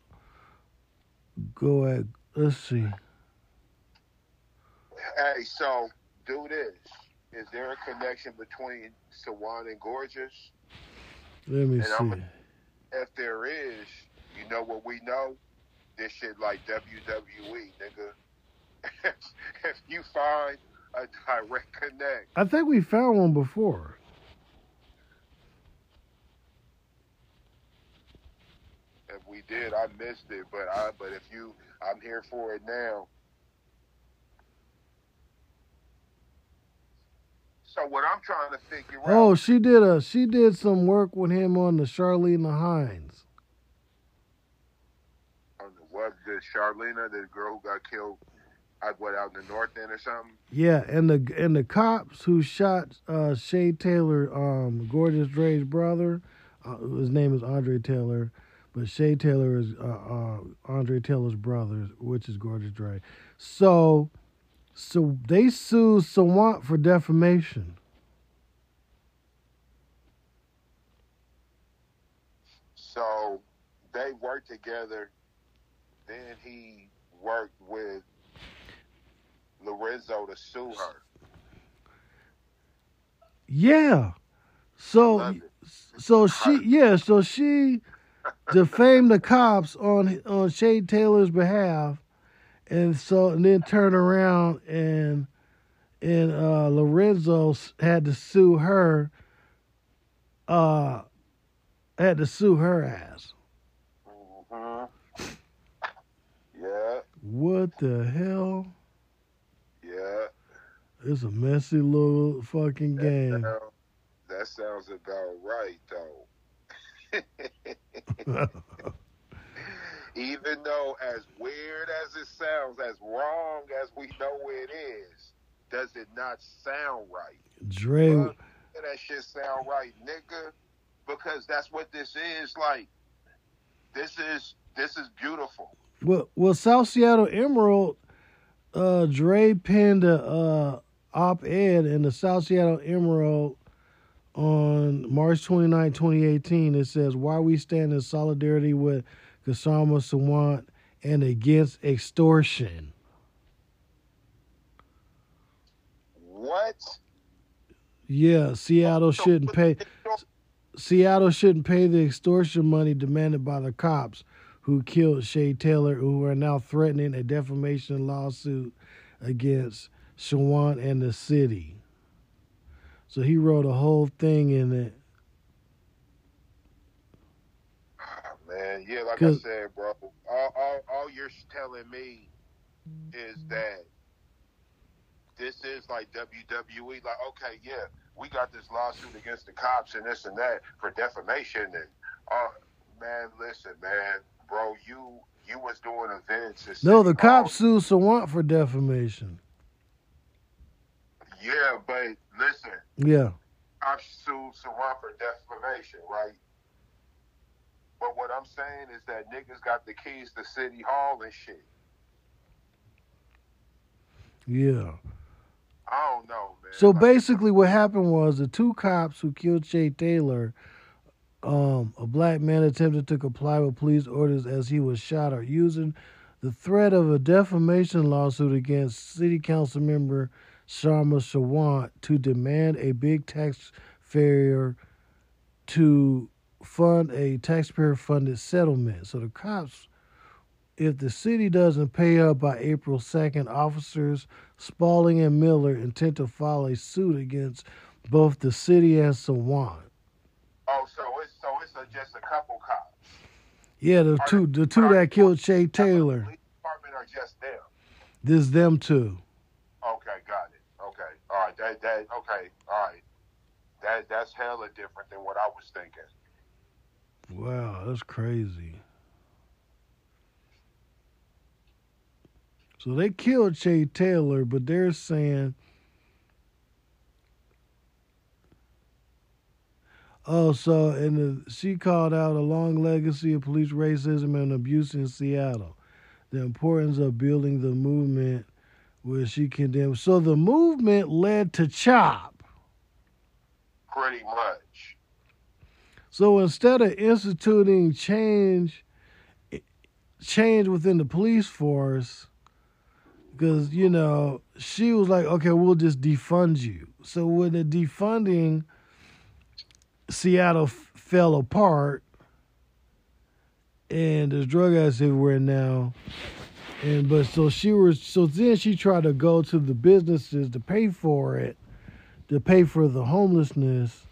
go at let's see. Hey, so do this. Is there a connection between Sawant and Gorgeous? Let me And see. I'm- If there is, you know what we know? This shit like WWE, nigga. if you find a direct connect, I think we found one before. if we did, I missed it. But I, but if you, I'm here for it now. So what I'm trying to figure out. Oh, she did a she did some work with him on the Charlene Hines. on the what the Charlena, the girl who got killed, out what out in the north end or something. Yeah, and the and the cops who shot uh, Che Taylor, um, Gorgeous Dre's brother, uh, his name is Andre Taylor, but Che Taylor is uh, uh, Andre Taylor's brother, which is Gorgeous Dre. So, so they sued Sawant for defamation. So they worked together. Then he worked with Lorenzo to sue her. Yeah. So so she yeah, so she defamed the cops on on Che Taylor's behalf and so and then turn around and and uh Lorenzo had to sue her uh had to sue her ass. hmm Yeah, What the hell? Yeah. It's a messy little fucking That, game. sound- that sounds about right, though. Even though, as weird as it sounds, as wrong as we know it is, does it not sound right? Dre, Fuck, that shit sound right, nigga. Because that's what this is. Like, this is this is beautiful. well, well, South Seattle Emerald, uh, Dre penned a uh, op-ed in the South Seattle Emerald on March 29, 2018. It says, why we stand in solidarity with Kshama Sawant and against extortion. What? Yeah, Seattle shouldn't pay. Seattle shouldn't pay the extortion money demanded by the cops who killed Che Taylor, who are now threatening a defamation lawsuit against Sawant and the city. So he wrote a whole thing in it. Ah, Man, yeah, like I said, bro. All, all, all you're telling me is that this is like WWE. Like, okay, yeah, we got this lawsuit against the cops and this and that for defamation. And uh, man, listen, man, bro, you you was doing events. and No, the cops sued Sawant for defamation. Yeah, but listen, Yeah. cops sued someone for defamation, right? But what I'm saying is that niggas got the keys to City Hall and shit. Yeah. I don't know, man. So basically, what happened was the two cops who killed Che Taylor, um, a black man attempted to comply with police orders as he was shot, are using the threat of a defamation lawsuit against City Council member Kshama Sawant to demand a big taxpayer to fund a taxpayer-funded settlement. So the cops, if the city doesn't pay up by April second, officers Spaulding and Miller intend to file a suit against both the city and Sawant. oh, so it's so it's a, just a couple cops. Yeah, the two the two that killed Che Taylor. Police department or just them? This them two. Okay, got it. Okay, all right. That that okay, all right. That that's hella different than what I was thinking. Wow, that's crazy. So they killed Che Taylor, but they're saying Oh, so and the, she called out a long legacy of police racism and abuse in Seattle. The importance of building the movement, where she condemned. So the movement led to CHOP. Pretty much. So instead of instituting change, change within the police force, because you know she was like, okay, we'll just defund you. So with the defunding, Seattle f- fell apart, and there's drug addicts everywhere now. And but so she was so then she tried to go to the businesses to pay for it, to pay for the homelessness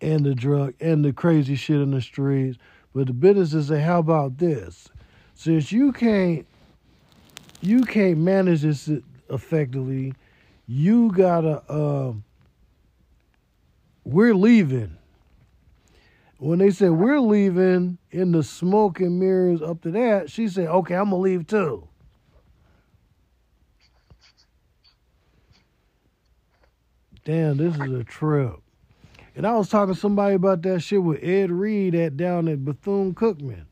and the drug and the crazy shit in the streets. But the businesses say, how about this? Since you can't you can't manage this effectively, you gotta um we're leaving. When they said we're leaving in the smoke and mirrors up to that, she said, Okay, I'm gonna leave too. Damn, this is a trip. And I was talking to somebody about that shit with Ed Reed at down at Bethune Cookman.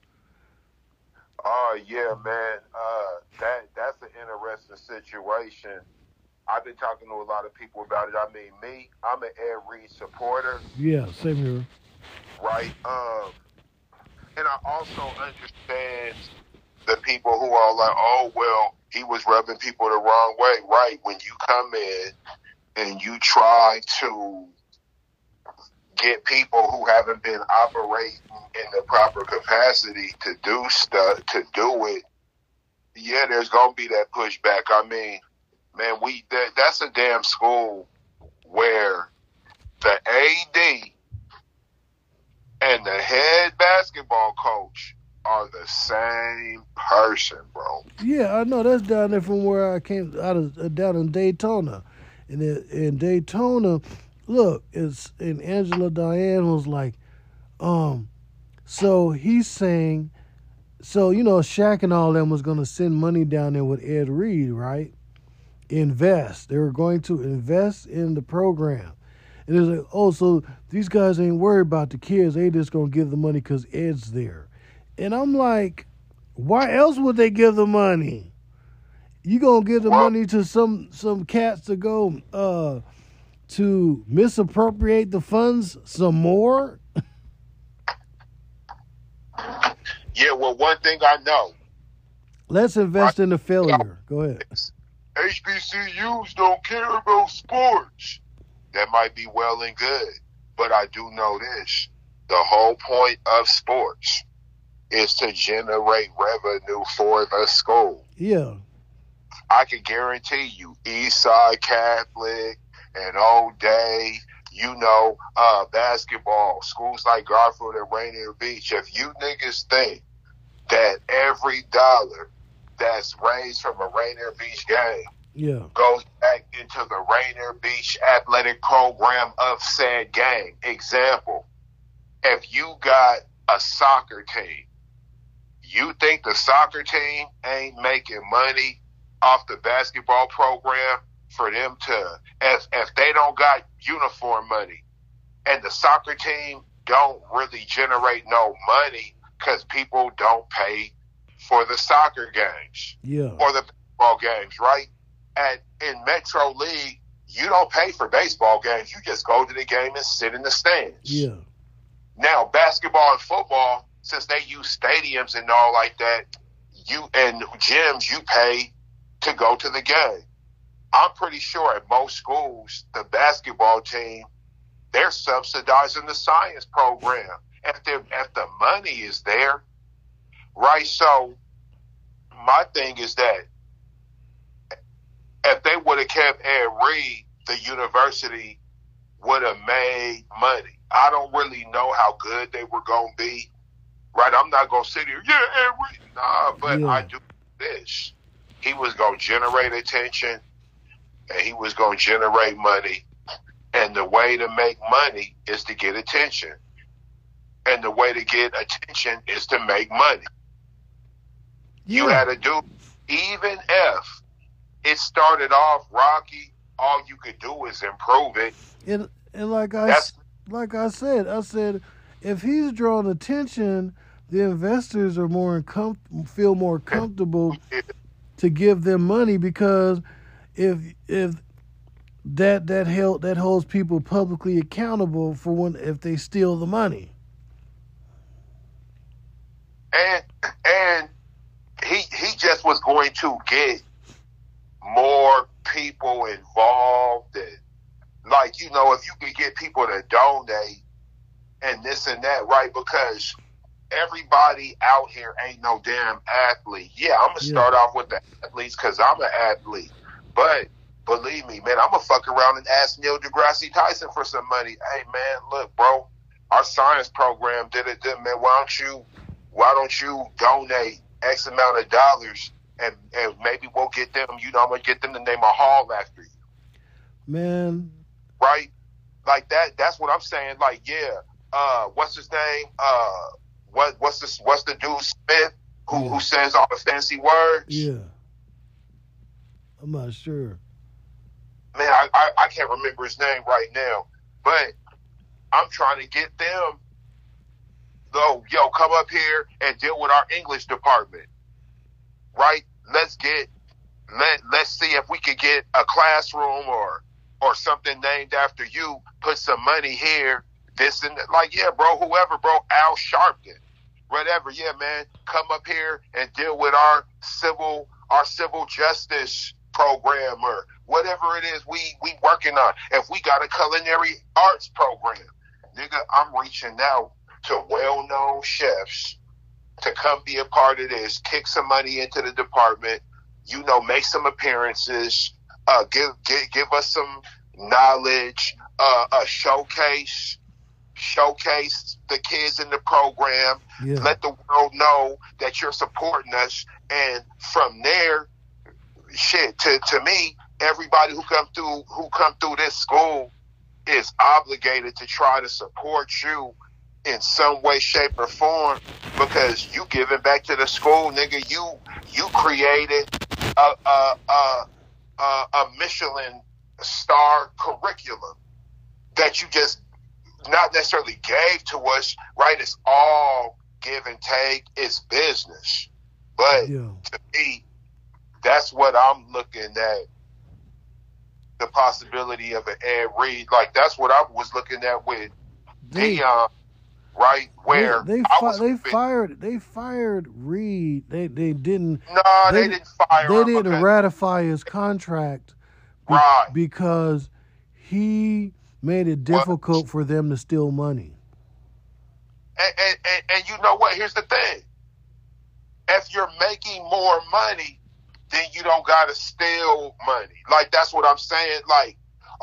Oh yeah, man. Uh, that that's an interesting situation. I've been talking to a lot of people about it. I mean, me, I'm an Ed Reed supporter, Yeah, same here. right? Um, and I also understand the people who are like, oh well, he was rubbing people the wrong way, right? When you come in and you try to get people who haven't been operating in the proper capacity to do stuff to do it yeah there's gonna be that pushback i mean man we that, that's a damn school where the ad and the head basketball coach are the same person bro. Yeah, I know. That's down there from where I came out of uh, down in Daytona, And in, in Daytona, look, it's and Angela Diane was like, um, so he's saying, so you know, Shaq and all them was gonna send money down there with Ed Reed, right? Invest. They were going to invest in the program. And it's like, oh, so these guys ain't worried about the kids. They just gonna give the money because Ed's there. And I'm like, why else would they give the money? You gonna give the money to some some cats to go uh to misappropriate the funds some more? Yeah, well, one thing I know, Let's invest in the failure. Go ahead. HBCUs don't care about sports. That might be well and good, but I do know this. The whole point of sports is to generate revenue for the school. Yeah. I can guarantee you, Eastside Catholic and O'Dea, you know, uh, basketball, schools like Garfield and Rainier Beach. If you niggas think that every dollar that's raised from a Rainier Beach game Yeah. goes back into the Rainier Beach athletic program of said game. Example, if you got a soccer team, you think the soccer team ain't making money off the basketball program for them to if if they don't got uniform money and the soccer team don't really generate no money because people don't pay for the soccer games Yeah. or the baseball games, right? And in Metro League, you don't pay for baseball games. You just go to the game and sit in the stands. Yeah. Now, basketball and football, since they use stadiums and all like that, you and gyms, you pay to go to the game. I'm pretty sure at most schools, the basketball team, they're subsidizing the science program. If the if the money is there, right? So my thing is that if they would have kept Ed Reed, the university would have made money. I don't really know how good they were going to be. Right? I'm not going to sit here, yeah, Ed Reed. Nah, but Yeah. I do this. He was going to generate attention and he was going to generate money. And the way to make money is to get attention. And the way to get attention is to make money. You had to do, even if it started off rocky, all you could do is improve it. And and like I That's like I said, I said if he's drawing attention, the investors are more com- feel more comfortable to give them money because if if that that held that holds people publicly accountable for when if they steal the money. and and he he just was going to get more people involved and like you know if you could get people to donate and this and that right? Because everybody out here ain't no damn athlete. Yeah i'm gonna Yeah. start off with the athletes because i'm an athlete. But believe me man i'm gonna fuck around and ask neil degrasse tyson for some money. Hey man look bro our science program did it did man why don't you why don't you donate X amount of dollars and, and maybe we'll get them, you know, I'm gonna get them to name a hall after you, Man, right? Like that that's what I'm saying. Like, yeah, uh what's his name? Uh what what's this what's the dude Smith who Yeah. who says all the fancy words? yeah. I'm not sure. Man, I, I, I can't remember his name right now. But I'm trying to get them though, yo, come up here and deal with our English department. Right? Let's get let let's see if we could get a classroom or or something named after you, put some money here, this and that. like yeah, bro, whoever, bro, Al Sharpton. Whatever, yeah, man, come up here and deal with our civil our civil justice program or whatever it is we we working on. If we got a culinary arts program, nigga, I'm reaching out to well known chefs to come be a part of this, kick some money into the department, you know, make some appearances, uh, give give give us some knowledge, uh, a showcase, showcase the kids in the program, Yeah. let the world know that you're supporting us, and from there, shit, to to me, everybody who come through who come through this school is obligated to try to support you in some way, shape, or form because you giving back to the school, nigga. You you created a a a, a, a Michelin star curriculum that you just not necessarily gave to us, right? It's all give and take. It's business. But Yeah. to me, that's what I'm looking at. The possibility of an Ed Reed, like that's what I was looking at with Deion, right? Where they, they, fi- they fired they fired Reed. They they didn't No, they, they- didn't fire they didn't because- ratify his contract be- Right. because he made it difficult for them to steal money. and, and, and, and you know what? Here's the thing. If you're making more money, then you don't gotta steal money. Like that's what I'm saying. Like,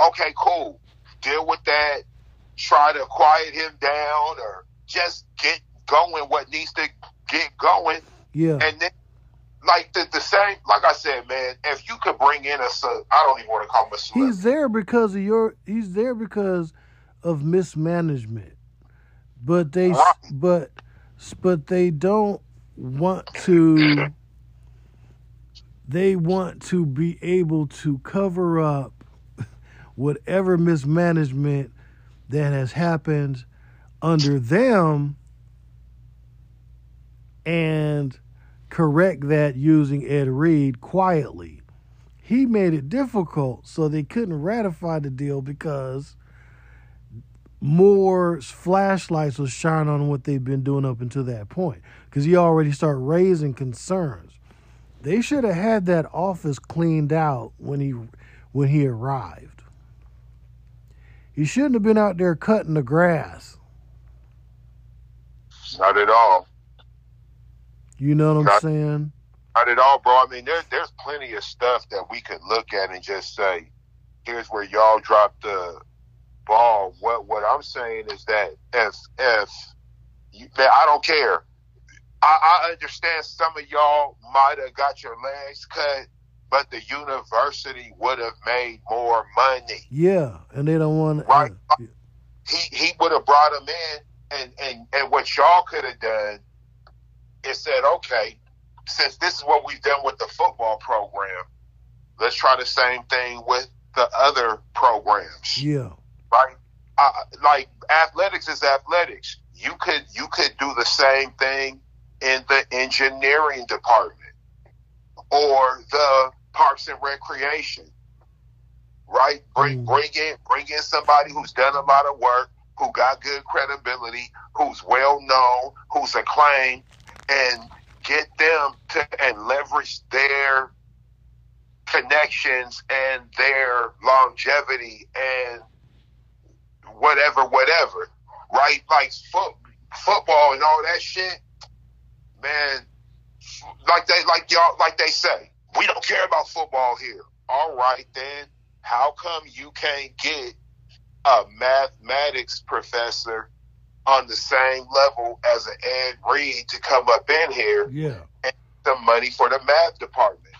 okay, cool. Deal with that. Try to quiet him down or just get going what needs to get going. Yeah. And then like the, the same like I said, man, if you could bring in a I don't even want to call him a celebrity. He's there because of your. He's there because of mismanagement, but they, Right. but, but they don't want to. They want to be able to cover up whatever mismanagement that has happened under them, and correct that using Ed Reed quietly. He made it difficult so they couldn't ratify the deal because more flashlights will shine on what they've been doing up until that point. Because he already started raising concerns. They should have had that office cleaned out when he when he arrived he shouldn't have been out there cutting the grass Not at all. you know what i'm saying Not at all, bro. I mean, there, there's plenty of stuff that we could look at and just say, here's where y'all dropped the ball. What what I'm saying is that if if you, man, I don't care. I, I understand some of y'all might have got your legs cut, but the university would have made more money. yeah and they don't want Right. He he would have brought him in, and and and what y'all could have done is said, okay, since this is what we've done with the football program, let's try the same thing with the other programs, yeah right? Uh, like athletics is athletics. You could you could do the same thing in the engineering department or the parks and recreation, right? Bring Mm. bring in bring in somebody who's done a lot of work, who got good credibility, who's well known, who's acclaimed, and get them to and leverage their connections and their longevity and whatever, whatever, right? Like foot, football and all that shit, man. Like they, like y'all, like they say, we don't care about football here. All right, then, how come you can't get a mathematics professor on the same level as an Ed Reed to come up in here, yeah and the money for the math department?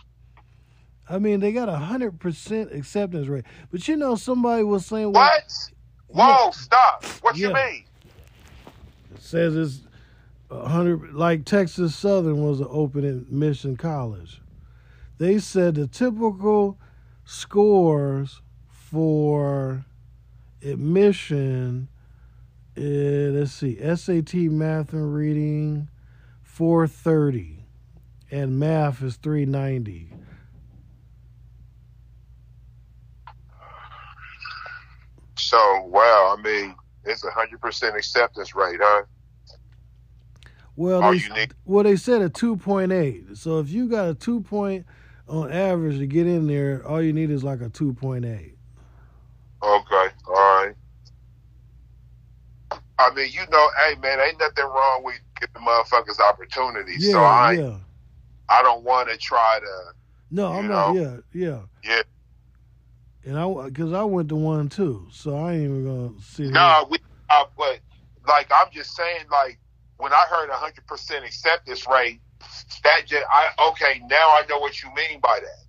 I mean, they got a hundred percent acceptance rate, but you know, somebody was saying, well, What? Whoa, stop. What you mean? It says it's a hundred, like Texas Southern was an open admission college. They said the typical scores for admission, is, let's see, SAT math and reading, four thirty, and math is three ninety. So, wow, I mean, it's a 100% acceptance rate, huh? Well, All they, well, they said a two point eight. So if you got a two point on average to get in there, all you need is like a two point eight. Okay, all right. I mean, you know, hey, man, ain't nothing wrong with giving motherfuckers opportunities. Yeah, so I, yeah. I don't want to try to, No, I'm you not. Yeah, yeah. yeah. And I, because I went to one too, so I ain't even gonna see. No, we, uh, but like, I'm just saying, like, when I heard a 100% acceptance rate, that just, I, okay, now I know what you mean by that.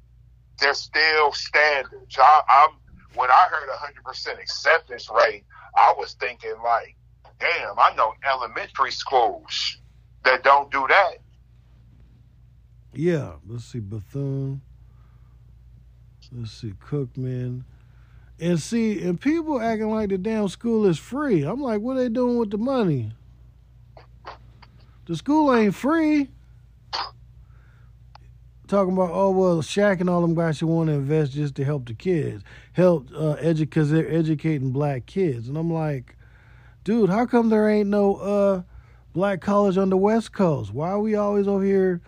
there's still standards. I, I'm when I heard hundred percent acceptance rate, I was thinking like, damn, I know elementary schools that don't do that. Yeah, let's see Bethune. Let's see Cookman. And see, and people acting like the damn school is free. I'm like, what are they doing with the money? The school ain't free. Talking about, oh well, Shaq and all them guys should want to invest just to help the kids, help uh, educate, because they're educating black kids. And I'm like, dude, how come there ain't no uh, black college on the West Coast? Why are we always over here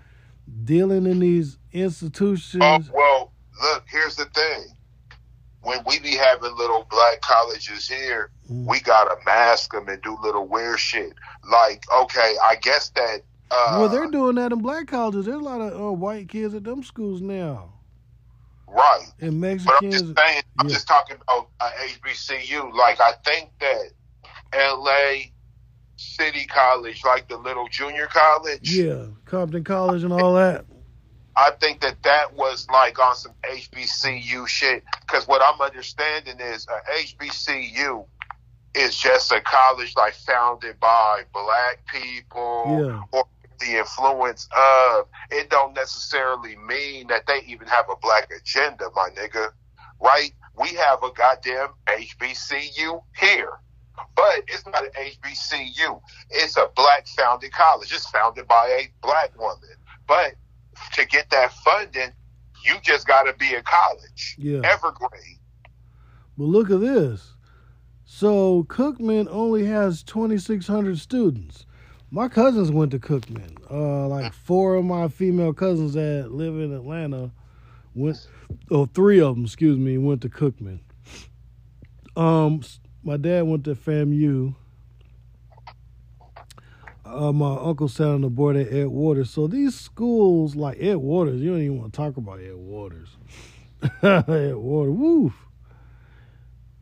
dealing in these institutions? Oh, well, look, here's the thing. When we be having little black colleges here, Mm. we gotta mask them and do little weird shit. Like, okay, I guess that. Uh, well, they're doing that in black colleges. There's a lot of uh, white kids at them schools now, right. and But I'm Mexicans. just saying, I'm yeah. just talking about uh, HBCU. Like, I think that LA City College, like the little junior college, Yeah, Compton College and all that. I think that that was like on some HBCU shit. Because what I'm understanding is a HBCU is just a college like founded by black people Yeah. or the influence of. It don't necessarily mean that they even have a black agenda, my nigga. Right? We have a goddamn HBCU here. But it's not an HBCU. It's a black founded college. It's founded by a black woman. But to get that funding, you just got to be a college. Yeah. Evergreen. But look at this. So Cookman only has 2,600 students. My cousins went to Cookman. Uh, like four of my female cousins that live in Atlanta went. Oh, three of them, excuse me, went to Cookman. Um, my dad went to FAMU. Uh, my uncle sat on the board at Ed Waters. So these schools, like Ed Waters, you don't even want to talk about Ed Waters. Ed Waters, woof.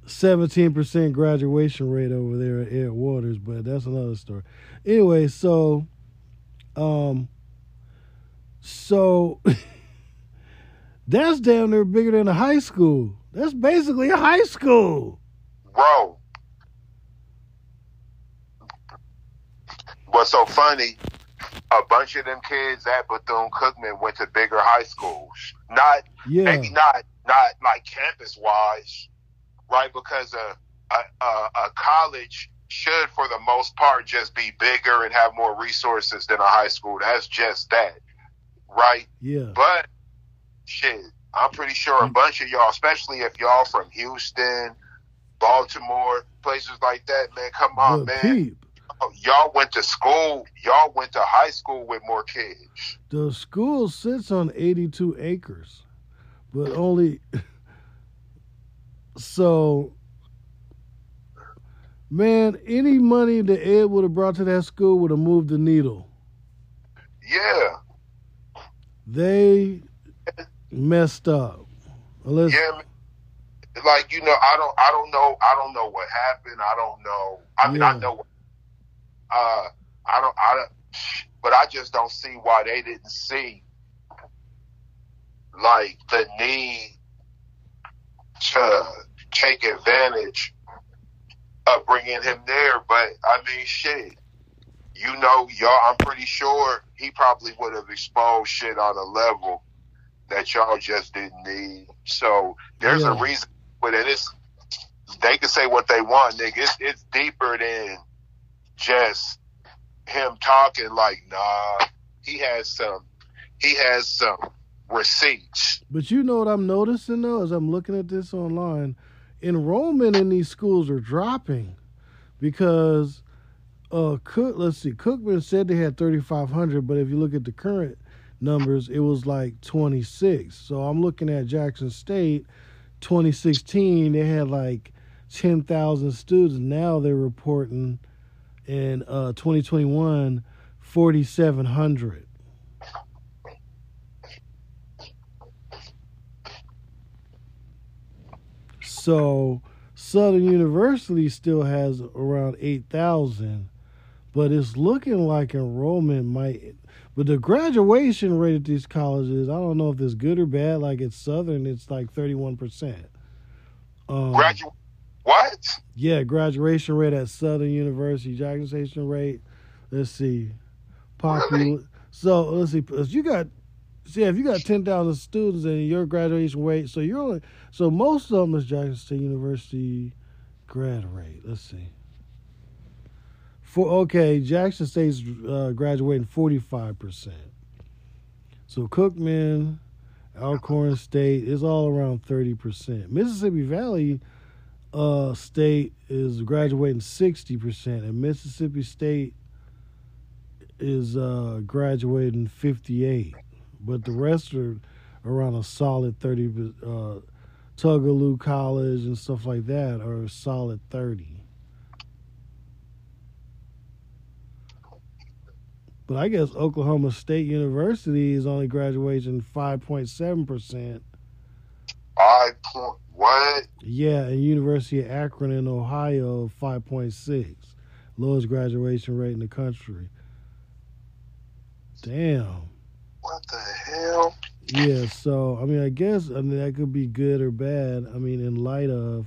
17% graduation rate over there at Ed Waters, but that's another story. Anyway, so um so that's damn near bigger than a high school. That's basically a high school. Bro. What's so funny? A bunch of them kids at Bethune Cookman went to bigger high schools. Not Yeah. maybe not not like campus wise, right? Because a, a a college should, for the most part, just be bigger and have more resources than a high school. That's just that, right? Yeah. But shit, I'm pretty sure a mm. bunch of y'all, especially if y'all from Houston, Baltimore, places like that, man, come on, But man. peep, oh, Y'all went to school. Y'all went to high school with more kids. the school sits on 82 acres, but only so man, any money that Ed would have brought to that school would have moved the needle. Yeah, They messed up. Unless yeah. Like you know, I don't, I don't know, I don't know what happened. I don't know. I mean, I know. Uh, I don't, I don't, but I just don't see why they didn't see like the need to take advantage of bringing him there. But I mean, shit, you know, y'all. I'm pretty sure he probably would have exposed shit on a level that y'all just didn't need. So there's Yeah. a reason for it. It's they can say what they want, nigga. It's, it's deeper than just him talking like, nah. He has some. He has some receipts. But you know what I'm noticing though, as I'm looking at this online, enrollment in these schools are dropping because uh, Cook, let's see, Cookman said they had 3,500, but if you look at the current numbers, it was like 26. So I'm looking at Jackson State, 2016, they had like 10,000 students. Now they're reporting in uh, 2021, 4,700. So Southern University still has around 8,000, but it's looking like enrollment might. But the graduation rate at these colleges, I don't know if it's good or bad. Like at Southern, it's like thirty-one percent. Um, Gradu- what? yeah, graduation rate at Southern University, graduation rate. Let's see, popular. Really? So let's see, you got, see, if you got ten thousand students and your graduation rate, so you're only, so most of them is Jackson State University grad rate. Let's see. For okay, Jackson State's uh, graduating forty five percent. So Cookman, Alcorn State is all around thirty percent. Mississippi Valley uh, State is graduating sixty percent, and Mississippi State is uh, graduating fifty eight. But the rest are around a solid thirty. Uh, Tougaloo College and stuff like that are a solid thirty. But I guess Oklahoma State University is only graduating five point seven percent. Five point what? Yeah, and University of Akron in Ohio, five point six, lowest graduation rate in the country. Damn. What the hell? Yeah, so I mean, I guess I mean that could be good or bad. I mean, in light of,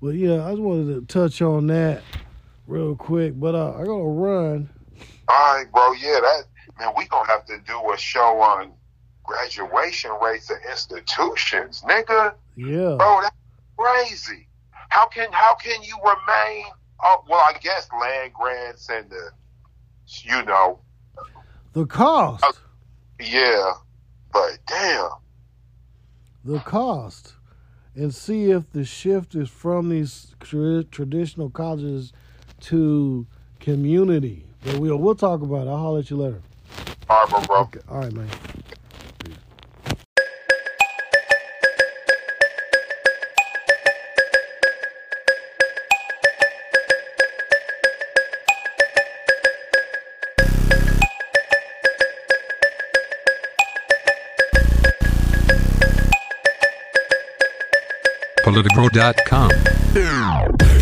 but yeah, I just wanted to touch on that real quick. But uh, I gotta run. All right, bro. Yeah, that man. We gonna have to do a show on graduation rates at institutions, nigga. Yeah, Bro, that's crazy. How can how can you remain? Oh, well, I guess land grants and the, you know, the cost, yeah. But damn, the cost, and see if the shift is from these tra- traditional colleges to community. But we'll we'll talk about it. I'll holler at you later. all right, bro, bro. Okay. All right, man. Politico.com.